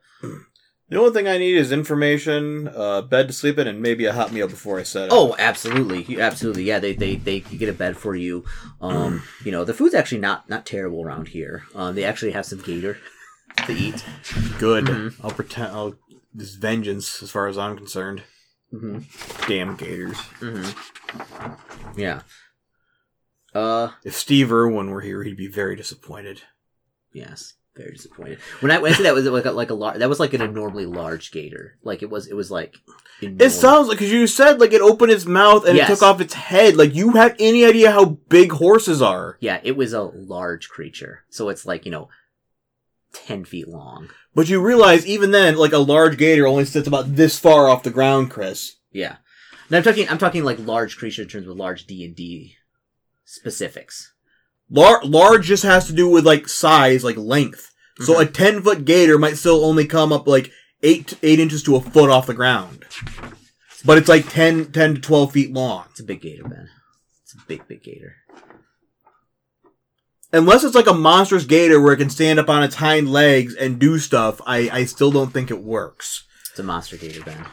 B: The only thing I need is information, uh, bed to sleep in, and maybe a hot meal before I set.
A: Oh, absolutely, You- absolutely. Yeah, they they they get a bed for you. Um, you know, the food's actually not not terrible around here. Um, they actually have some gator to eat.
B: good.
A: Mhm.
B: I'll pretend. I'll this vengeance as far as I'm concerned.
A: hmm
B: Damn gators!
A: hmm Yeah. Uh,
B: If Steve Irwin were here, he'd be very disappointed.
A: yes. Very disappointed. When I went to that was like a, like a large. That was like an abnormally large gator. Like it was. It was like.
B: It sounds like because you said like it opened its mouth and
A: Yes.
B: it took off its head. Like you have any idea how big horses are?
A: Yeah, it was a large creature. So it's like you know, ten feet long.
B: But you realize even then, like a large gator only sits about this far off the ground, Chris.
A: Yeah. Now I'm talking. I'm talking like large creature in terms of large D and D specifics.
B: Lar- large just has to do with like size, like length. So
A: Mhm.
B: a ten foot gator might still only come up like eight eight inches to a foot off the ground, but it's like 10, 10 to twelve feet long.
A: It's a big gator, man. It's a big, big gator.
B: Unless it's like a monstrous gator where it can stand up on its hind legs and do stuff, I, I still don't think it works.
A: It's a monster gator, Ben.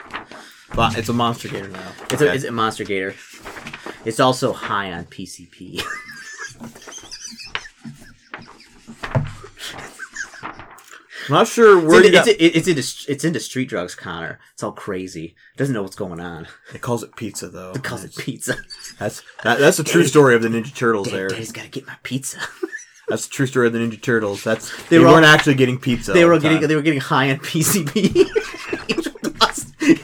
B: But it's a monster gator now.
A: It's,
B: Okay.
A: a, it's a monster gator. It's also high on PCP.
B: I'm not sure
A: it's,
B: where
A: into,
B: you got-
A: it's, it's into it's into street drugs, Connor. It's all crazy. It doesn't know what's going on.
B: It calls it pizza though.
A: It calls it pizza.
B: That's that, that's the true story of the Ninja Turtles.
A: Dad,
B: There,
A: Daddy's got to get my pizza.
B: that's the true story of the Ninja Turtles. That's
A: They
B: they,
A: were
B: weren't actually getting pizza.
A: they were
B: the
A: getting they were getting high on PCP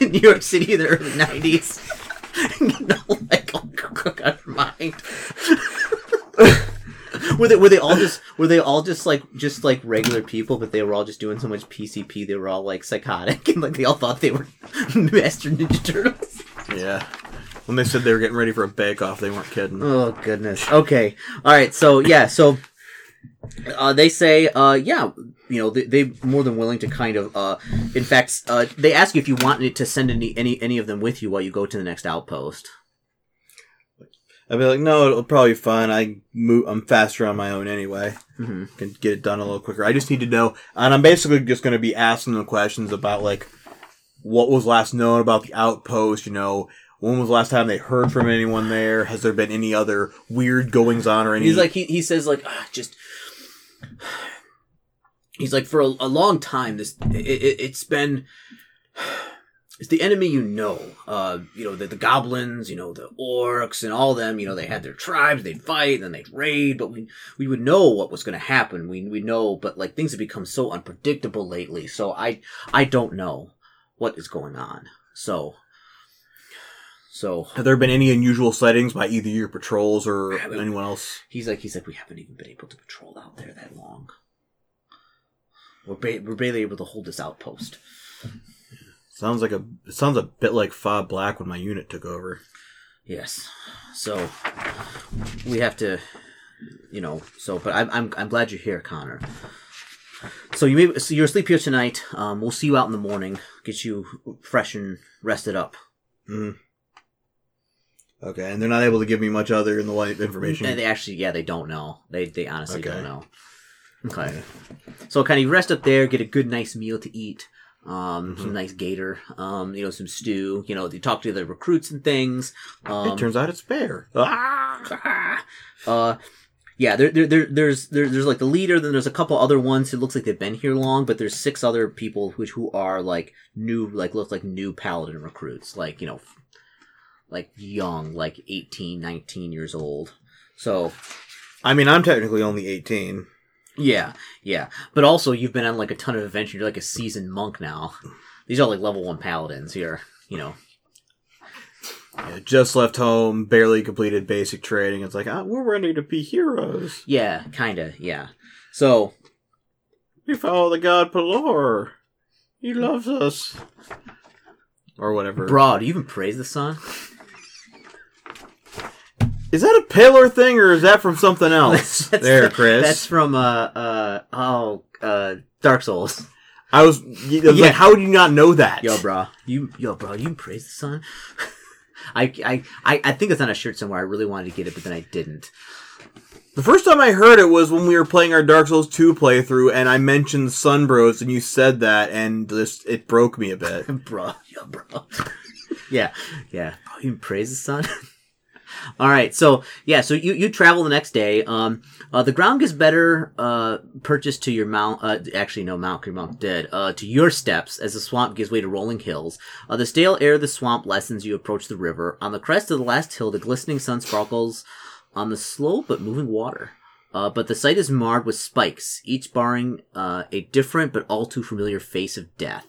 A: in New York City in the early nineties. no, like oh, your mind. were they were they all just were they all just like just like regular people, but they were all just doing so much PCP they were all like psychotic and like they all thought they were Master Ninja Turtles.
B: Yeah. When they said they were getting ready for a bake off, they weren't kidding.
A: Oh goodness. Okay. All right. So yeah. So uh, they say, uh, yeah, you know, they, they're more than willing to kind of. Uh, in fact, uh, they ask you if you want to send any any any of them with you while you go to the next outpost.
B: I'd be like, no, it'll probably be fine. I move, I'm faster on my own anyway.
A: hmm
B: Can get it done a little quicker. I just need to know, and I'm basically just going to be asking them questions about like what was last known about the outpost. You know, when was the last time they heard from anyone there? Has there been any other weird goings on or anything?
A: He's like he, he says like ah, just. He's like for a, a long time this it, it, it's been it's the enemy you know uh you know the, the goblins you know the orcs and all them you know they had their tribes they'd fight and then they'd raid but we we would know what was going to happen we we know but like things have become so unpredictable lately so i i don't know what is going on so so
B: have there been any unusual sightings by either your patrols or
A: I
B: anyone else?
A: He's like, he's like, we haven't even been able to patrol out there that long. We're ba- we're barely able to hold this outpost.
B: Sounds like a it sounds a bit like Fob Black when my unit took over.
A: Yes, so we have to, you know. So, but I'm I'm I'm glad you're here, Connor. So you may so you're asleep here tonight. Um, we'll see you out in the morning. Get you fresh and rested up.
B: Mm. Okay, and they're not able to give me much other in the way information.
A: And they actually, yeah, they don't know. They they honestly
B: Okay.
A: don't know. Okay. So kind of rest up there, get a good nice meal to eat. Um, some nice gator, um, you know, some stew, you know, they talk to the recruits and things. Um,
B: it turns out it's bear. Ah!
A: uh, yeah, there, there, there, there's, there, there's like the leader, then there's a couple other ones who looks like they've been here long, but there's six other people which who are like new, like look like new paladin recruits, like you know, like young, like 18, 19 years old. So
B: I mean, I'm technically only 18.
A: Yeah, yeah. But also, you've been on like a ton of adventures. You're like a seasoned monk now. These are like level one paladins here. You know.
B: Yeah, just left home, barely completed basic training. It's like, ah, we're ready to be heroes.
A: Yeah, kinda. Yeah. So
B: We follow the god Pelor. He loves us. Or whatever.
A: Bro, do you even praise the sun?
B: Is that a Pelor thing or is that from something else?
A: That's-
B: there, Chris.
A: That's from uh uh oh uh Dark Souls.
B: I was, I was
A: Yeah.
B: like, how do you not know that?
A: Yo, bro, you yo, bro, you praise the sun. I, I I I think it's on a shirt somewhere. I really wanted to get it, but then I didn't.
B: The first time I heard it was when we were playing our Dark Souls 2 playthrough and I mentioned Sun Bros and you said that and this, it broke me a bit.
A: bro, yo, bro. yeah, yeah. Bro, you praise the sun. All right, so yeah, so you, you travel the next day. Um, uh, the ground gets better. Uh, purchased to your mount. Uh, actually, no mount. Your mount dead. Uh, to your steps as the swamp gives way to rolling hills. Uh, the stale air of the swamp lessens. You approach the river. On the crest of the last hill, the glistening sun sparkles on the slow but moving water. Uh, but the sight is marred with spikes, each barring uh, a different but all too familiar face of death.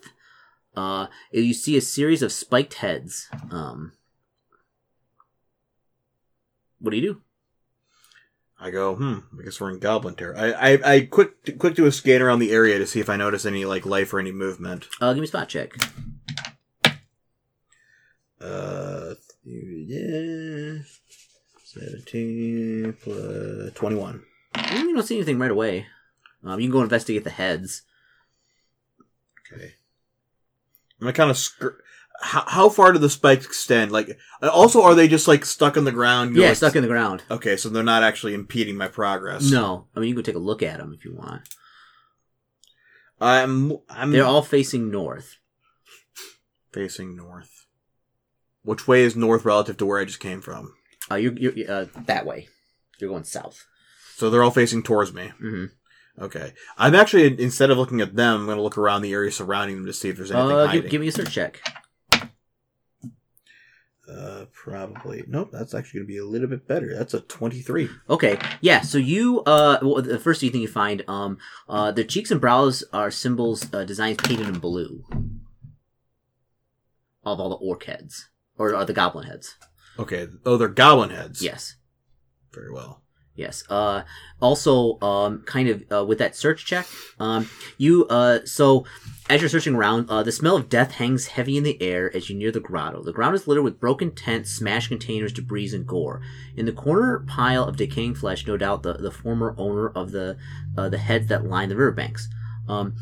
A: Uh, you see a series of spiked heads. Um, what do you do?
B: I go, hmm, I guess we're in Goblin Terror. I, I, I quick, quick do a scan around the area to see if I notice any, like, life or any movement.
A: Uh, give me a spot check.
B: Uh, yeah, 17 plus 21.
A: Mm, You don't see anything right away. Um, you can go investigate the heads.
B: Okay. I'm I kind of scr- how, how far do the spikes extend? Like, also, are they just like stuck in the ground?
A: Yeah,
B: Like-
A: stuck in the ground.
B: Okay, so they're not actually impeding my progress.
A: No, I mean you can take a look at them if you want.
B: I'm I'm
A: They're all facing north.
B: facing north. Which way is north relative to where I just came from?
A: Uh, you're, you're uh, that way. You're going south.
B: So they're all facing towards me.
A: hmm
B: Okay. I'm actually instead of looking at them, I'm going to look around the area surrounding them to see if there's anything
A: Uh,
B: hiding.
A: give, give me a search check.
B: Uh, probably. Nope. That's actually going to be a little bit better. That's a 23.
A: Okay, yeah. So you, uh, well, the first thing you find, um, uh, their cheeks and brows are symbols, uh, designs painted in blue. Of all the orc heads or, are the goblin heads.
B: Okay. Oh, they're goblin heads.
A: Yes.
B: Very well.
A: Yes. Uh, also, um, kind of uh, with that search check, um, you uh, so as you're searching around, uh, the smell of death hangs heavy in the air as you near the grotto. The ground is littered with broken tents, smashed containers, debris, and gore. In the corner pile of decaying flesh, no doubt the, the former owner of the uh, the heads that line the riverbanks. Um,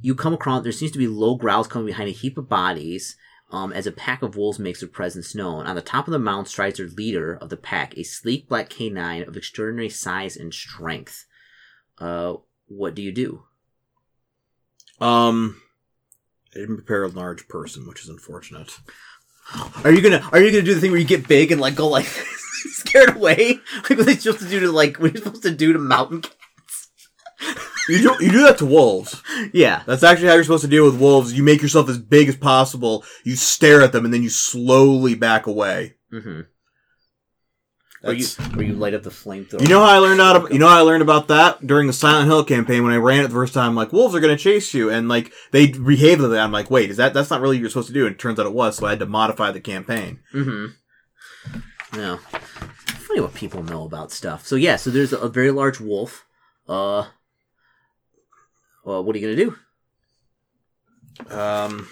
A: you come across there seems to be low growls coming behind a heap of bodies. Um, as a pack of wolves makes their presence known. On the top of the mound strides their leader of the pack, a sleek black canine of extraordinary size and strength. Uh, what do you do?
B: Um, I didn't prepare a large person, which is unfortunate.
A: Are you gonna Are you gonna do the thing where you get big and like go like scared away? Like what they supposed to do to like what are you supposed to do to mountain cats?
B: You do you do that to wolves.
A: Yeah.
B: That's actually how you're supposed to deal with wolves. You make yourself as big as possible. You stare at them, and then you slowly back away.
A: Mm-hmm. Or you or you light up the flamethrower.
B: You know how I learned out of, you know how I learned about that during the Silent Hill campaign when I ran it the first time. Like wolves are gonna chase you, and like they behave like that. I'm like, wait, is that that's not really what you're supposed to do? And it turns out it was, so I had to modify the campaign.
A: Mm-hmm. No. Funny what people know about stuff. So yeah, so there's a, a very large wolf. Uh. Well, what are you gonna do?
B: Um,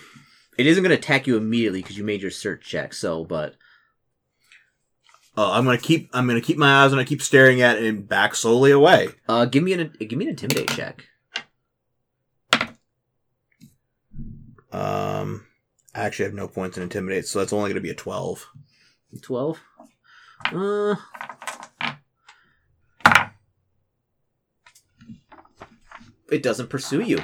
A: It isn't gonna attack you immediately because you made your search check. So, but
B: uh, I'm gonna keep I'm gonna keep my eyes and I keep staring at it, and back slowly away.
A: uh, give me an give me an intimidate check.
B: Um, I actually have no points in intimidate, so that's only gonna be a twelve.
A: Twelve. Uh. It doesn't pursue you.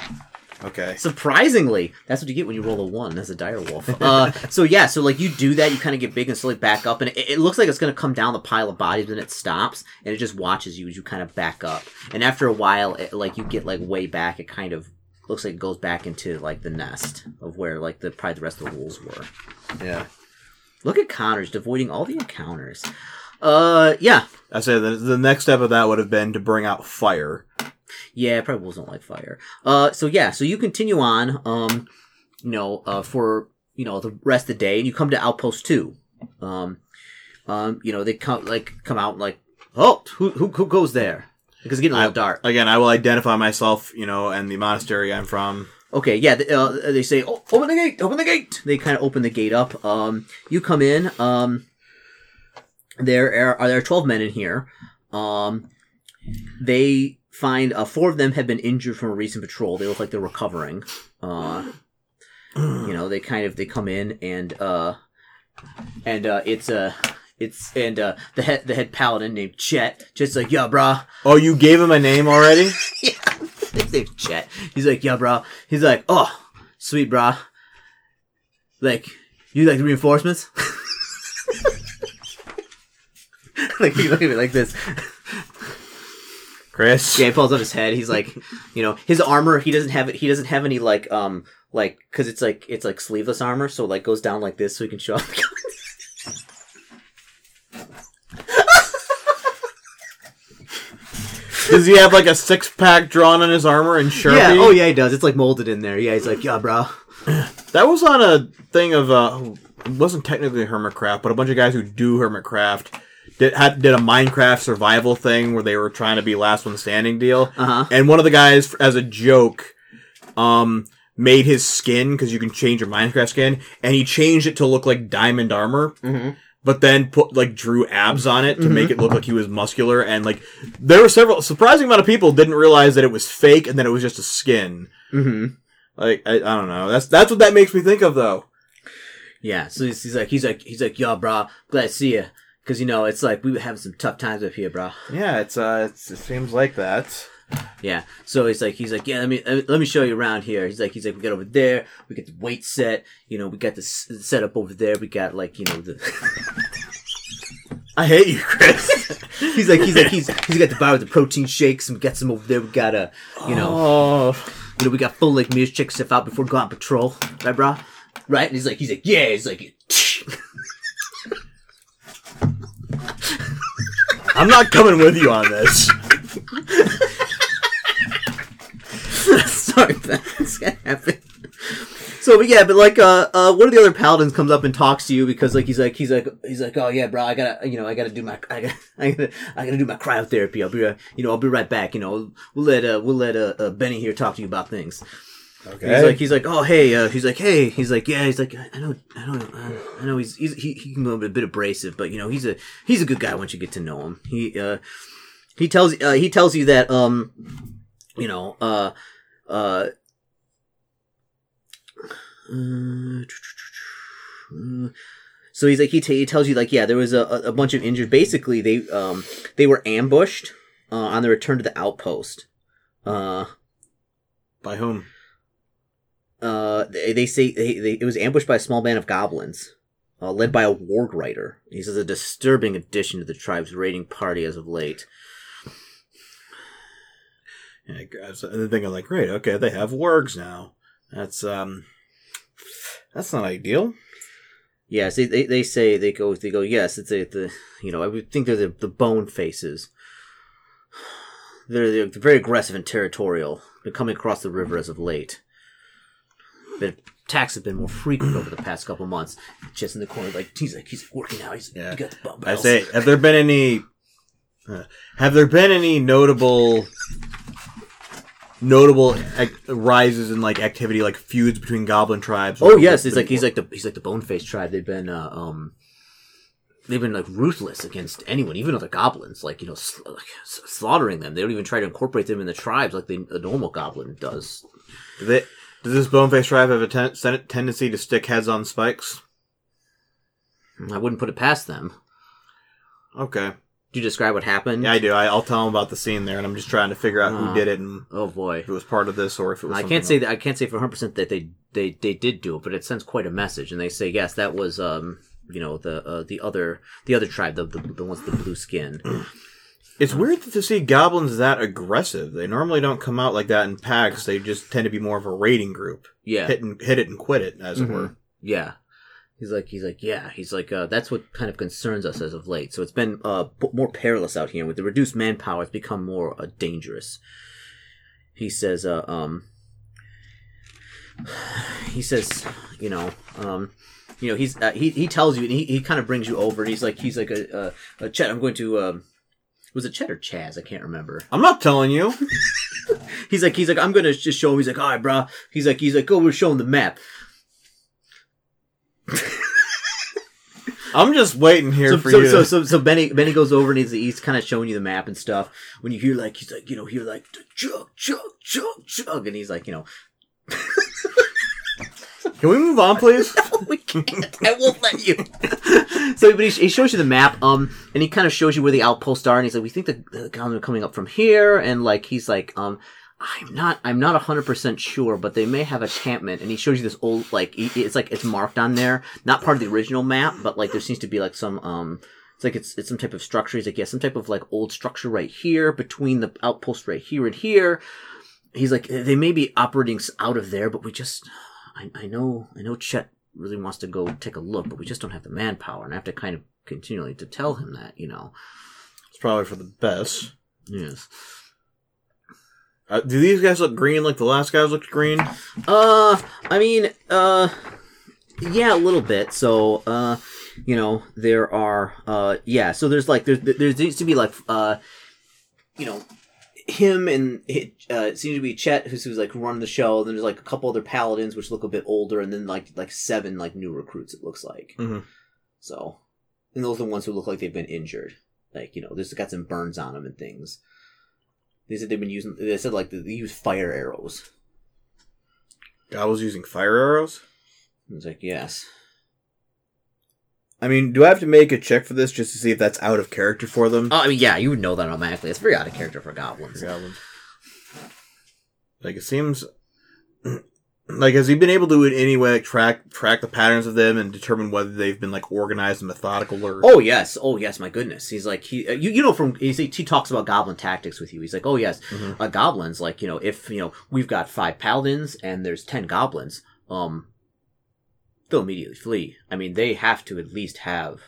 B: Okay.
A: Surprisingly, that's what you get when you roll a one as a dire wolf. Uh, so yeah, so like you do that, you kind of get big and slowly back up, and it, it looks like it's going to come down the pile of bodies, but then it stops and it just watches you as you kind of back up. And after a while, it, like you get like way back, it kind of looks like it goes back into like the nest of where like the probably the rest of the wolves were.
B: Yeah.
A: Look at Connors avoiding all the encounters. Uh, yeah,
B: I say the the next step of that would have been to bring out fire.
A: Yeah, probably don't like fire. Uh, so yeah, so you continue on, um, you know, uh, for you know the rest of the day, and you come to outpost two. Um, um, you know, they come like come out like, oh, who who, who goes there? Because it's getting a little dark.
B: Again, I will identify myself, you know, and the monastery I'm from.
A: Okay, yeah, th- uh, they say, oh, open the gate, open the gate. They kind of open the gate up. Um, you come in. Um, there are, are there twelve men in here. Um, they find uh, four of them have been injured from a recent patrol. They look like they're recovering. Uh, you know, they kind of they come in and uh, and uh, it's uh, it's and uh, the head the head paladin named Chet just like yeah, brah.
B: Oh, you gave him a name already?
A: yeah, his name's Chet. He's like yeah, brah. He's like oh, sweet brah. Like you like the reinforcements. like he look at me like this.
B: Chris.
A: Yeah, he pulls up his head. He's like, you know, his armor. He doesn't have it. He doesn't have any like, um, like, cause it's like it's like sleeveless armor, so like goes down like this, so he can show off.
B: Does he have like a six pack drawn on his armor and Sharpie?
A: yeah. Oh yeah, he does. It's like molded in there. Yeah, he's like, yeah, bro.
B: That was on a thing of uh it wasn't technically Hermitcraft, but a bunch of guys who do Hermitcraft did had did a Minecraft survival thing where they were trying to be last one standing deal.
A: Uh huh.
B: And one of the guys as a joke um made his skin because you can change your Minecraft skin and he changed it to look like diamond armor.
A: Mm-hmm.
B: But then put like drew abs on it to make it look like he was muscular and like there were several surprising amount of people didn't realize that it was fake and that it was just a skin.
A: Mm-hmm.
B: Like I, I don't know. That's that's what that makes me think of though.
A: Yeah. So he's, he's like, he's like, he's like, yo, bro. Glad to see you. Cause you know, it's like we were having some tough times up here, bro.
B: Yeah, it's uh, it's, it seems like that.
A: Yeah. So he's like, he's like, yeah, let me let me show you around here. He's like, he's like, we got over there. We got the weight set. You know, we got this set up over there. We got like, you know, the.
B: I hate you, Chris.
A: he's like, he's like, he's he's got the bar with the protein shakes, and we got some over there. We got a, you know,
B: oh,
A: you know, we got full like meals, check stuff out before going on patrol, right, bro? Right? And he's like, he's like, yeah. He's like,
B: I'm not coming with you on this.
A: sorry, that's gonna happen. So, but yeah, but like, uh, uh, one of the other paladins comes up and talks to you because, like, he's like, he's like, he's like, oh yeah, bro, I gotta, you know, I gotta do my, I gotta, I gotta, I gotta do my cryotherapy. I'll be, uh, you know, I'll be right back. You know, we'll let, uh, we'll let, uh, uh Benny here talk to you about things.
B: Okay.
A: He's like, he's like, oh hey, uh, he's like, hey, he's like, yeah, he's like, I know, I know, uh, I know, he's, he's he, he can be a bit abrasive, but you know, he's a he's a good guy once you get to know him. He uh, he tells uh, he tells you that um, you know, uh, uh, so he's like he, t- he tells you like yeah there was a, a bunch of injured basically they um they were ambushed uh, on the return to the outpost uh
B: By whom?
A: Uh they, they say they, they, it was ambushed by a small band of goblins uh, led by a warg rider he says a disturbing addition to the tribe's raiding party as of late
B: Yeah, I was thinking like, great, okay, they have wargs now. That's um, that's not ideal.
A: Yes, they, they, they say they go they go yes it's a, the you know I would think they're the, the bone faces. They're, they're very aggressive and territorial. They're coming across the river as of late. But attacks have been more frequent over the past couple months. Just in the corner, like he's like he's working out. He's
B: Yeah.
A: you got the bum
B: I say, have there been any? Uh, have there been any notable, notable ac- rises in like activity, like feuds between goblin tribes?
A: Oh yes, he's like he's like the he's like the bone face tribe. They've been uh, um. They've been like ruthless against anyone, even other goblins. Like you know, sl- like, slaughtering them. They don't even try to incorporate them in the tribes like the, a normal goblin does.
B: They- does this boneface tribe have a ten- tendency to stick heads on spikes?
A: I wouldn't put it past them.
B: Okay,
A: Do you describe what happened?
B: yeah, I do. I, I'll tell them about the scene there, and I'm just trying to figure out
A: Uh,
B: who did it and
A: oh boy.
B: if it was part of this or if it was.
A: I can't say that I can't say for 100 percent that they, they they did do it, but it sends quite a message. And they say yes, that was um you know the uh, the other the other tribe, the the, the ones with the blue skin.
B: It's weird to see goblins that aggressive. They normally don't come out like that in packs. They just tend to be more of a raiding group.
A: Yeah,
B: Hit and hit it and quit it, as
A: Mhm.
B: it were.
A: yeah. He's like he's like yeah he's like uh, that's what kind of concerns us as of late. So it's been uh p- more perilous out here with the reduced manpower. It's become more uh, dangerous. He says uh um. He says you know um you know he's uh, he he tells you and he, he kind of brings you over and he's like he's like a, a, a Chet I'm going to um was it Chet or Chaz? I can't remember.
B: I'm not telling you.
A: he's like he's like I'm gonna just show him. He's like all right bro he's like he's like oh we're showing the map.
B: I'm just waiting here
A: so,
B: for
A: so,
B: you.
A: so so so Benny Benny goes over and he's, he's kind of showing you the map and stuff. When you hear like he's like you know hear like chug chug chug chug and he's like you know
B: Can we move on, please?
A: we can't. I won't let you. so, but he, he shows you the map, um, and he kind of shows you where the outposts are, and he's like, "We think the, the guns are coming up from here," and like he's like, um, I'm not, I'm not hundred percent sure, but they may have a campment, and he shows you this old, like, it's like it's marked on there, not part of the original map, but like there seems to be like some, um. It's like it's it's some type of structure. He's like, yeah, some type of like old structure right here between the outposts right here and here. He's like, they may be operating out of there, but we just, I, I know, I know Chet really wants to go take a look, but we just don't have the manpower, and I have to kind of continually to tell him that, you know.
B: It's probably for the best.
A: Yes.
B: Uh, do these guys look green like the last guys looked green?
A: Uh, I mean, uh, yeah, a little bit. So, uh, you know, there are, uh, yeah. So there's like there's there needs to be like, uh, you know, him and it uh, it seems to be Chet who's, who's like running the show. Then there's like a couple other paladins which look a bit older, and then like like seven like new recruits. It looks like.
B: Mhm.
A: So, and those are the ones who look like they've been injured. Like you know, there's got some burns on them and things. They said they've been using. They said like they use fire arrows.
B: I was using fire arrows.
A: I was like, yes.
B: I mean, do I have to make a check for this just to see if that's out of character for them?
A: Oh, I mean, yeah, you would know that automatically. It's very out of character for goblins.
B: Goblins. Like it seems like has he been able to in any way like, track track the patterns of them and determine whether they've been like organized and methodical or
A: Oh yes, oh yes, my goodness. He's like he, uh, you, you know, from he, he talks about goblin tactics with you. He's like, oh yes,
B: Mhm.
A: uh, goblins. Like you know, if you know we've got five paladins and there's ten goblins, um, they'll immediately flee. I mean, they have to at least have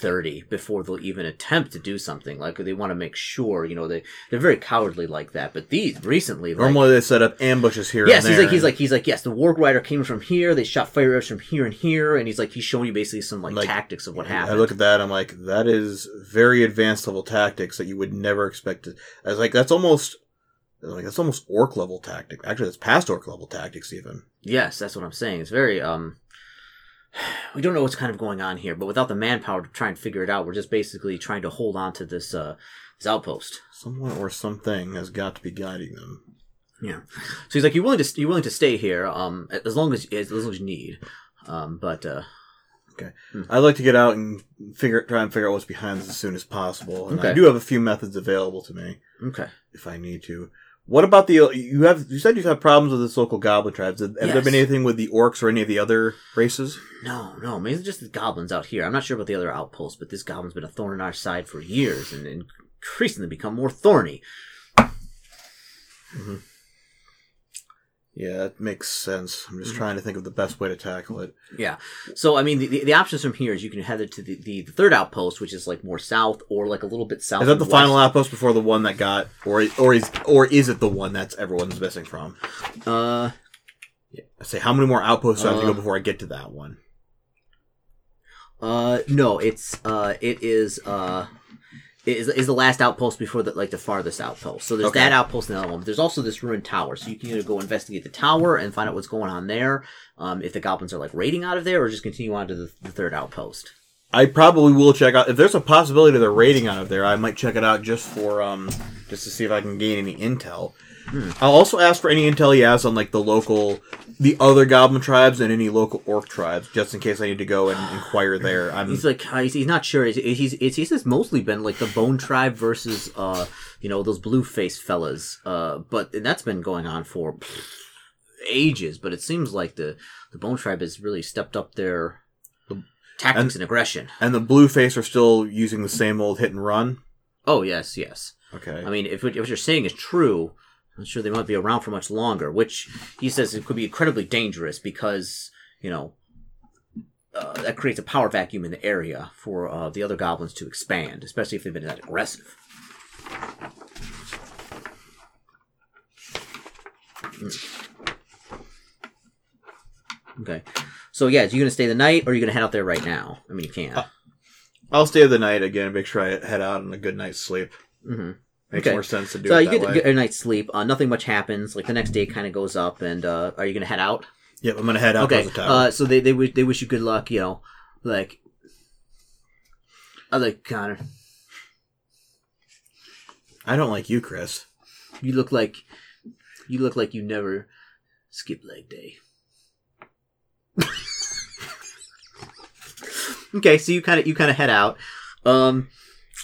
A: thirty before they'll even attempt to do something. Like they want to make sure, you know, they they're very cowardly like that. But these recently, like,
B: normally they set up ambushes here.
A: Yes,
B: and
A: he's
B: there
A: like he's like he's like yes. The warg rider came from here. They shot fire arrows from here and here, and he's like he's showing you basically some like,
B: Like,
A: tactics of what happened.
B: I look at that, I'm like, that is very advanced level tactics that you would never expect to. I was like, that's almost like that's almost orc level tactic. Actually, that's past orc level tactics even.
A: yes, that's what I'm saying. It's very um. We don't know what's kind of going on here, but without the manpower to try and figure it out, we're just basically trying to hold on to this uh this outpost.
B: Someone or something has got to be guiding them.
A: Yeah. So he's like, "You're willing to you're willing to stay here, um, as long as as long as you need, um, but uh, Okay.
B: I'd like to get out and figure try and figure out what's behind this as soon as possible. And I do have a few methods available to me
A: okay.
B: if I need to. What about the you have? You said you've had problems with this local goblin tribes. Have, have there been anything with the orcs or any of the other races?
A: No, no, it's just the goblins out here. I'm not sure about the other outposts, but this goblin's been a thorn in our side for years, and increasingly become more thorny. Mm-hmm.
B: Yeah, that makes sense. I'm
A: Mm-hmm.
B: just trying to think of the best way to tackle it.
A: Yeah. So I mean, the, the, the options from here is you can head it to the, the, the third outpost, which is like more south or like a little bit south.
B: Is that the
A: and
B: final outpost before the one that got, or or is or is it the one that's everyone's missing from?
A: Uh,
B: I say, how many more outposts do I have to
A: Uh.
B: go before I get to that one?
A: uh, no, it's uh, it is uh. Is, is the last outpost before the like the farthest outpost. So there's
B: Okay.
A: that outpost and the other one. But there's also this ruined tower. So you can either go investigate the tower and find out what's going on there, um, if the goblins are like raiding out of there, or just continue on to the, the third outpost.
B: I probably will check out if there's a possibility they're raiding out of there. I might check it out just for um just to see if I can gain any intel.
A: Hmm.
B: I'll also ask for any intel he has on like the local, the other goblin tribes and any local orc tribes, just in case I need to go and inquire there. I'm
A: He's like he's, he's not sure. He's, he's it's he's just mostly been like the Bone Tribe versus uh you know those blue face fellas. Uh, but and that's been going on for pff, ages. But it seems like the the Bone Tribe has really stepped up their tactics and, aggression.
B: and the blue face are still using the same old hit and run.
A: Oh yes, yes.
B: Okay.
A: I mean, if what, if what you're saying is true, I'm sure they won't be around for much longer. Which he says it could be incredibly dangerous because you know. Uh, that creates a power vacuum in the area for uh, the other goblins to expand, especially if they've been that aggressive. Okay. So yeah, are you gonna stay the night, or are you gonna head out there right now? I mean, you can.
B: Uh, I'll stay the night again. Make sure I head out on a good night's sleep.
A: hmm
B: Makes
A: Okay.
B: more sense to do
A: that.
B: So
A: you get, get a night's sleep. Uh, nothing much happens. Like the next day, kind of goes up, and uh, are you gonna head out?
B: Yep, I'm gonna head out
A: okay.
B: the.
A: Uh, so they they wish they wish you good luck. You know, like, I like Connor.
B: I don't like you, Chris.
A: You look like you look like you never skip leg day. okay, so you kind of you kind of head out. Um,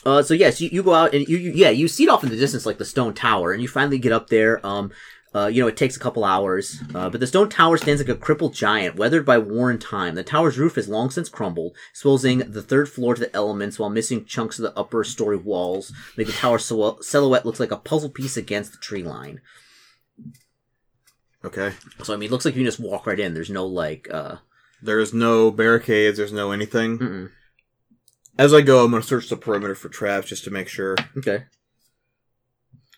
A: uh, so yes, you, you go out and you, you yeah you see it off in the distance like the stone tower, and you finally get up there. Um, uh, you know it takes a couple hours, uh, but the stone tower stands like a crippled giant, weathered by war and time. The tower's roof has long since crumbled, exposing the third floor to the elements, while missing chunks of the upper story walls, make the tower sil- silhouette looks like a puzzle piece against the tree line.
B: Okay.
A: So I mean, it looks like you can just walk right in. There's no like, uh,
B: There's no barricades. There's no anything.
A: mm-mm.
B: As I go, I'm gonna search the perimeter for traps just to make sure.
A: okay.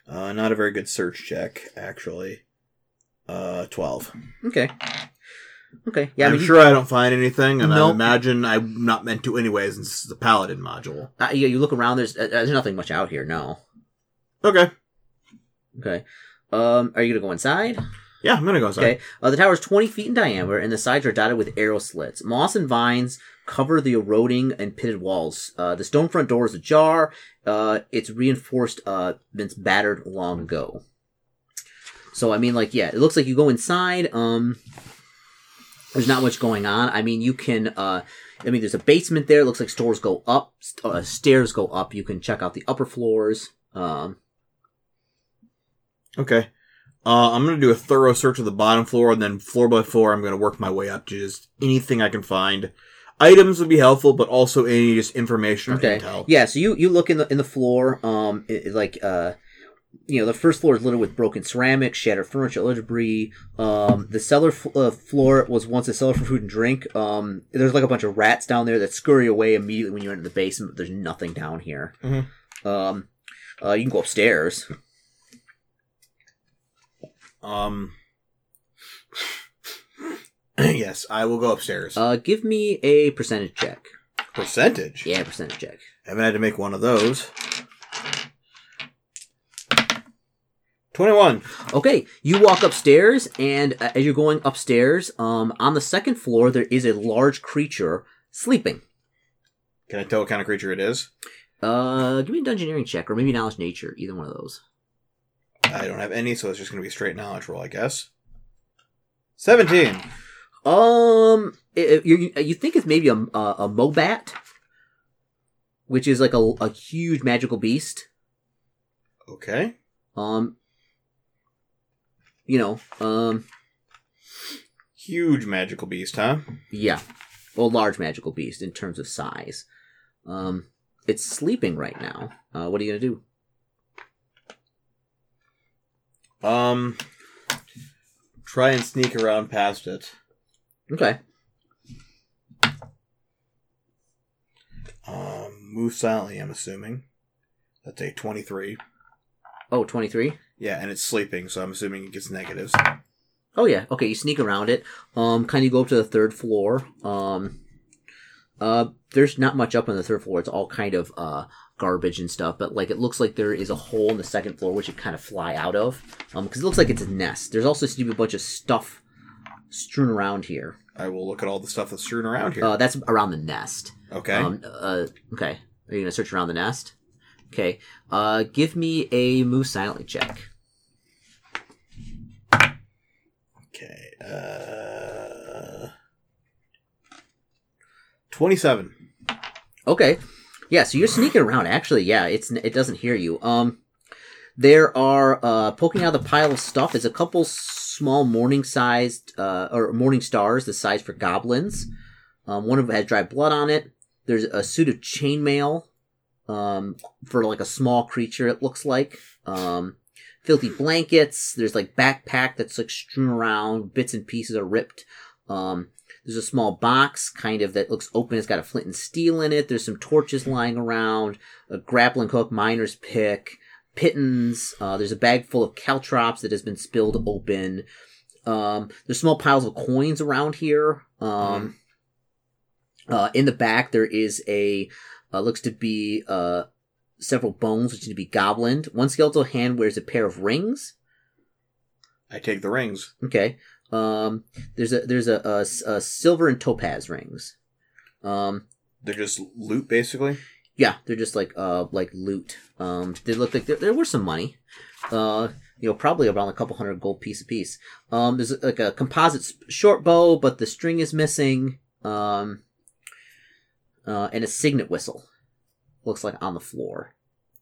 B: Uh, not a very good search check, actually. Uh, twelve.
A: Okay. Okay. Yeah, I
B: I'm
A: mean, you-
B: sure I don't find anything, and I
A: Nope.
B: imagine I'm not meant to anyways. Since this is the paladin module.
A: uh, yeah, you look around. There's uh, there's nothing much out here. No.
B: Okay.
A: Okay. Um, are you gonna go inside?
B: Yeah, I'm gonna go inside.
A: Okay. Uh, the tower is 20 feet in diameter, and the sides are dotted with arrow slits. Moss and vines cover the eroding and pitted walls. Uh, the stone front door is ajar. Uh, it's reinforced. Uh, it's battered long ago. So I mean, like, yeah, it looks like you go inside. Um, there's not much going on. I mean, you can. Uh, I mean, there's a basement there. It looks like stores go up. St- uh, stairs go up. You can check out the upper floors. Um,
B: Okay. Uh, I'm gonna do a thorough search of the bottom floor, and then floor by floor, I'm gonna work my way up to just anything I can find. Items would be helpful, but also any just information or
A: Okay.
B: intel.
A: Yeah, so you you look in the in the floor, um, it, it like uh, you know, the first floor is littered with broken ceramics, shattered furniture, other debris. Um, the cellar f- uh, floor was once a cellar for food and drink. Um, there's like a bunch of rats down there that scurry away immediately when you enter the basement. But there's nothing down here.
B: Mhm.
A: Um, uh, you can go upstairs.
B: Um. yes, I will go upstairs.
A: Uh, give me a percentage check.
B: Percentage.
A: Yeah, percentage check.
B: Haven't had to make one of those. Twenty-one.
A: Okay, you walk upstairs, and uh, as you're going upstairs, um, on the second floor there is a large creature sleeping.
B: Can I tell what kind of creature it is?
A: Uh, give me a dungeoneering check, or maybe knowledge nature, either one of those.
B: I don't have any, so it's just going to be straight knowledge roll, I guess. 17.
A: Um, it, it- you you think it's maybe a a, a Mobat, which is like a a huge magical beast.
B: Okay.
A: Um, you know, um,
B: Huge magical beast, huh?
A: yeah, well, large magical beast in terms of size. Um, it's sleeping right now. Uh, what are you gonna do?
B: Um, try and sneak around past it.
A: Okay.
B: Um, move silently, I'm assuming. That's a 23.
A: Oh, 23?
B: Yeah, and it's sleeping, so I'm assuming it gets negatives.
A: Oh yeah. Okay, you sneak around it. Um, kind of go up to the third floor. Um, uh, there's not much up on the third floor. It's all kind of uh garbage and stuff. But like, it looks like there is a hole in the second floor which you kind of fly out of. Um, because it looks like it's a nest. There's also seems to be a bunch of stuff strewn around here.
B: I will look at all the stuff that's strewn around here.
A: Uh, that's around the nest.
B: okay.
A: Um, uh, okay. Are you gonna search around the nest? Okay. Uh, give me a move silently check.
B: okay. Uh, 27.
A: Okay. Yeah, so you're sneaking around. Actually, yeah, it's it doesn't hear you. Um, there are uh poking out of the pile of stuff is a couple small morning sized uh or morning stars, the size for goblins. Um, one of them has dry blood on it. There's a suit of chainmail, um, for like a small creature. It looks like. Um, filthy blankets. There's like backpack that's like strewn around. Bits and pieces are ripped. Um, there's a small box, kind of, that looks open. It's got a flint and steel in it. There's some torches lying around, a grappling hook, miner's pick, pitons. Uh, there's a bag full of caltrops that has been spilled open. Um, there's small piles of coins around here. Um, uh, in the back, there is a, uh, looks to be, uh, several bones, which need to be goblin. One skeletal hand wears a pair of rings.
B: I take the rings.
A: Okay. Um, there's a there's a, a, a silver and topaz rings. Um,
B: They're just loot, basically.
A: Yeah, they're just like uh like loot. Um, they look like there, there were some money. Uh, you know, probably around a couple hundred gold piece a piece. Um, there's like a composite short bow, but the string is missing. Um, uh, and a signet whistle looks like on the floor.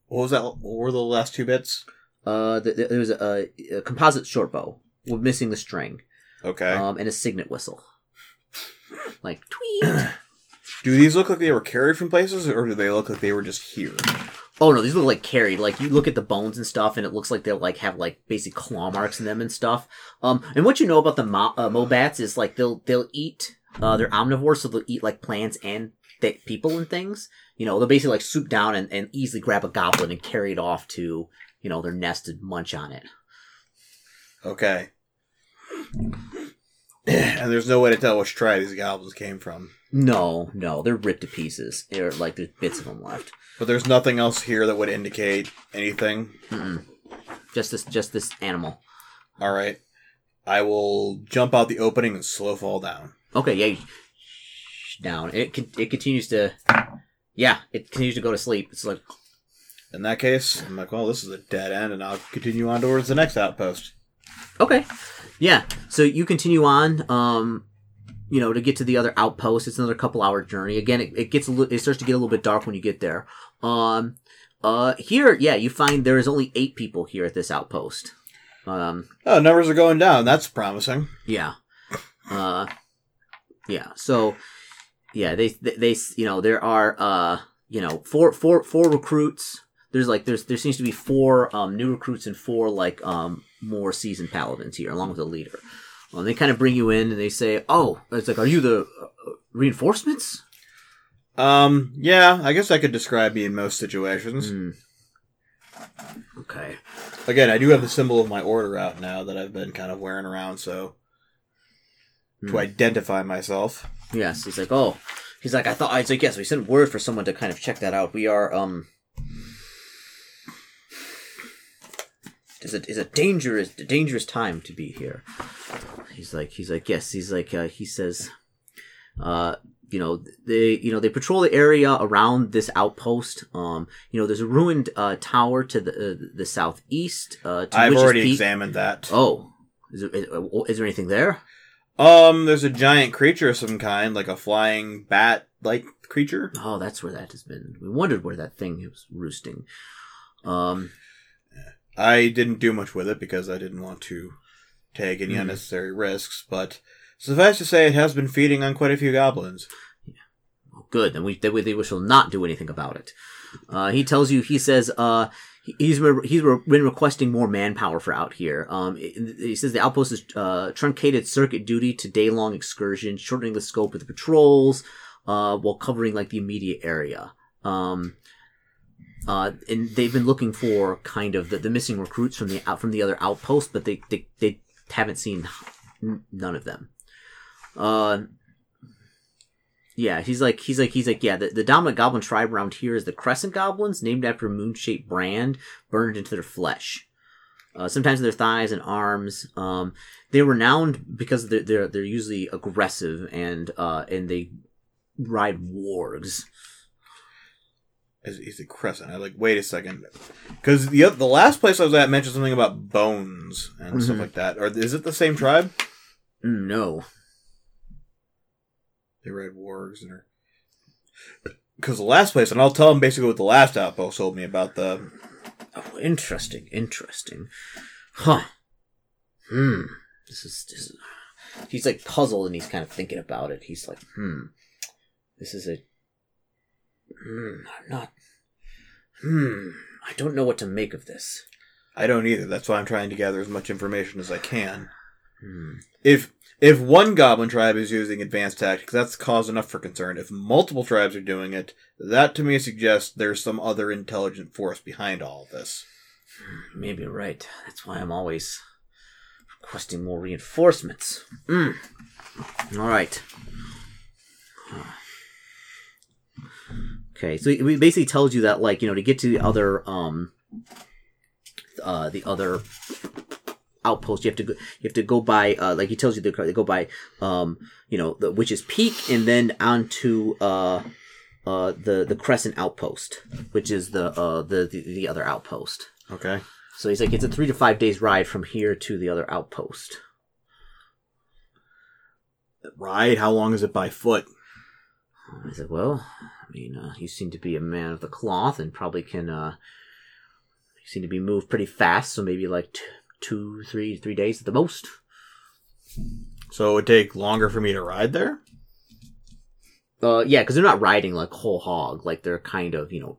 B: What was that? What were the last two bits?
A: Uh, th- th- there was a, a composite short bow with missing the string.
B: Okay.
A: Um, and a signet whistle. Like tweet.
B: Do these look like they were carried from places, or do they look like they were just here?
A: Oh no, these look like carried. Like you look at the bones and stuff, and it looks like they'll like have like basic claw marks in them and stuff. Um, and what you know about the mo- uh, mobats is like they'll they'll eat. Uh, they're omnivores, so they'll eat like plants and th- people and things. You know, they'll basically like swoop down and, and easily grab a goblin and carry it off to you know their nest and munch on it.
B: Okay. and there's no way to tell which tribe these goblins came from.
A: No, no, they're ripped to pieces. They're like there's bits of them left.
B: But there's nothing else here that would indicate anything.
A: Mm-mm. Just this, just this animal.
B: All right. I will jump out the opening and slow fall down.
A: Okay, yeah. Down. It con- it continues to. Yeah, it continues to go to sleep. It's like
B: In that case, I'm like, well, this is a dead end, and I'll continue on towards the next outpost.
A: okay, yeah. So you continue on. Um, you know, to get to the other outpost, it's another couple hour journey. Again, it, it gets a little. It starts to get a little bit dark when you get there. Um, uh, here, yeah, you find there is only eight people here at this outpost. Um,
B: Oh, numbers are going down. That's promising.
A: Yeah. Uh, yeah. So, yeah, they, they, they, you know, there are, uh, you know, four, four, four recruits. There's like, there's, there seems to be four, um, new recruits and four, like, um, more seasoned paladins here, along with a leader. Um, they kind of bring you in and they say, oh, it's like, are you the uh, reinforcements?
B: Um, yeah, I guess I could describe me in most situations.
A: Hmm. Okay.
B: Again, I do have the symbol of my order out now that I've been kind of wearing around, so
A: Hmm.
B: to identify myself.
A: Yes, he's like, oh, he's like, I thought, I was like, yes, we sent word for someone to kind of check that out. We are, um, it's a, it's a dangerous, dangerous time to be here. He's like, he's like, yes, he's like, uh, he says, uh, you know they you know they patrol the area around this outpost. Um, you know there's a ruined uh, tower to the uh, the southeast. Uh, to
B: I've
A: Witch's
B: already
A: Peak.
B: examined that.
A: Oh, is there, is, is there anything there?
B: Um, there's a giant creature of some kind, like a flying bat-like creature.
A: Oh, that's where that has been. We wondered where that thing was roosting. Um,
B: I didn't do much with it because I didn't want to take any
A: Mhm.
B: unnecessary risks, but suffice to say, it has been feeding on quite a few goblins.
A: good. Then we, then we, we shall not do anything about it. Uh, he tells you, he says, uh, he- he's re- he's re- been requesting more manpower for out here. Um, he says the outpost is uh, truncated circuit duty to day long excursions, shortening the scope of the patrols, uh, while covering like the immediate area. Um, uh, and they've been looking for kind of the, the missing recruits from the out from the other outpost, but they they, they haven't seen none of them. Uh, yeah, he's like he's like he's like yeah. The, the dominant goblin tribe around here is the Crescent Goblins, named after moon-shaped brand burned into their flesh. Uh, sometimes their thighs and arms. Um, they're renowned because they're they're, they're usually aggressive and uh, and they ride wargs.
B: Is, is it crescent? I like. Wait a second, because the the last place I was at mentioned something about bones and stuff
A: Mhm.
B: like that. Or is it the same tribe?
A: No,
B: They ride wargs and are. Because the last place, and I'll tell them basically what the last outpost told me about the.
A: Oh, interesting, interesting. Huh. Hmm. This is, this is. He's like puzzled and he's kind of thinking about it. He's like, hmm. This is a. Hmm. I'm not. Hmm. I don't know what to make of this.
B: I don't either. That's why I'm trying to gather as much information as I can.
A: Hmm.
B: If if one goblin tribe is using advanced tactics, that's cause enough for concern. If multiple tribes are doing it, that to me suggests there's some other intelligent force behind all of this.
A: Maybe you're right. That's why I'm always requesting more reinforcements. Mm. All right. Okay, so he basically tells you that, like, you know, to get to the other, um, uh, the other outpost, you have to go, you have to go by, uh, like he tells you to go- by, um, you know, the Witch's Peak, and then onto, uh, uh, the the Crescent Outpost, which is the uh the the, the other outpost.
B: Okay.
A: So he's like, it's a three to five days ride from here to the other outpost.
B: Ride? How long is it by foot?
A: I said, well, mean, uh, you seem to be a man of the cloth and probably can, uh, you seem to be moved pretty fast, so maybe like t- two, three, three days at the most.
B: So it would take longer for me to ride there?
A: Uh, yeah, because they're not riding like whole hog, like they're kind of, you know,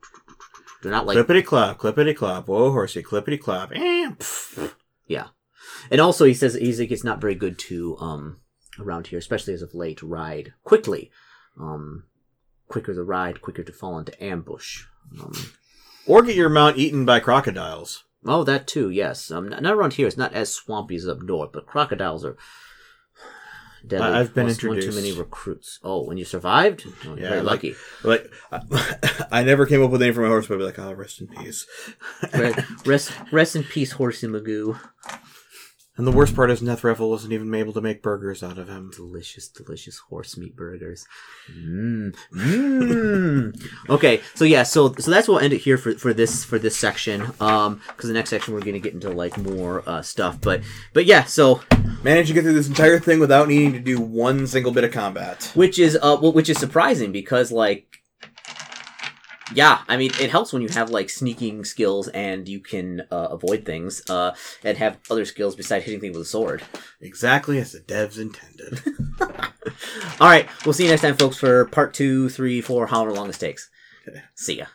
A: they're not like
B: clippity clop, clippity clop. Whoa, horsey, clippity clop. Eh, pff.
A: Yeah, and also he says he's like it's not very good to um around here, especially as of late, ride quickly. Um, quicker the ride, quicker to fall into ambush. Um,
B: Or get your mount eaten by crocodiles.
A: oh, that too. Yes. Um, not around here. It's not as swampy as up north, but crocodiles are deadly.
B: I've been introduced.
A: Plus One too many recruits. Oh, when you survived, oh, you're
B: Yeah,
A: very
B: like-
A: lucky.
B: Like, I, never came up with a name for my horse, but I'd be like, oh, rest in peace.
A: Re- rest, rest in peace, Horsey Magoo.
B: And the worst part is Nethreffel wasn't even able to make burgers out of him.
A: delicious, delicious horse meat burgers. Mmm. Mmm. okay, so yeah, so so that's what we'll end it here for, for this for this section. Um, because the next section we're gonna get into like more uh stuff, but but yeah, so
B: Managed to get through this entire thing without needing to do one single bit of combat.
A: which is uh well, which is surprising because like. Yeah, I mean, it helps when you have like sneaking skills and you can uh, avoid things, uh, and have other skills besides hitting things with a sword.
B: Exactly as the devs intended.
A: All right, we'll see you next time, folks, for part two, three, four, however long this takes. See ya.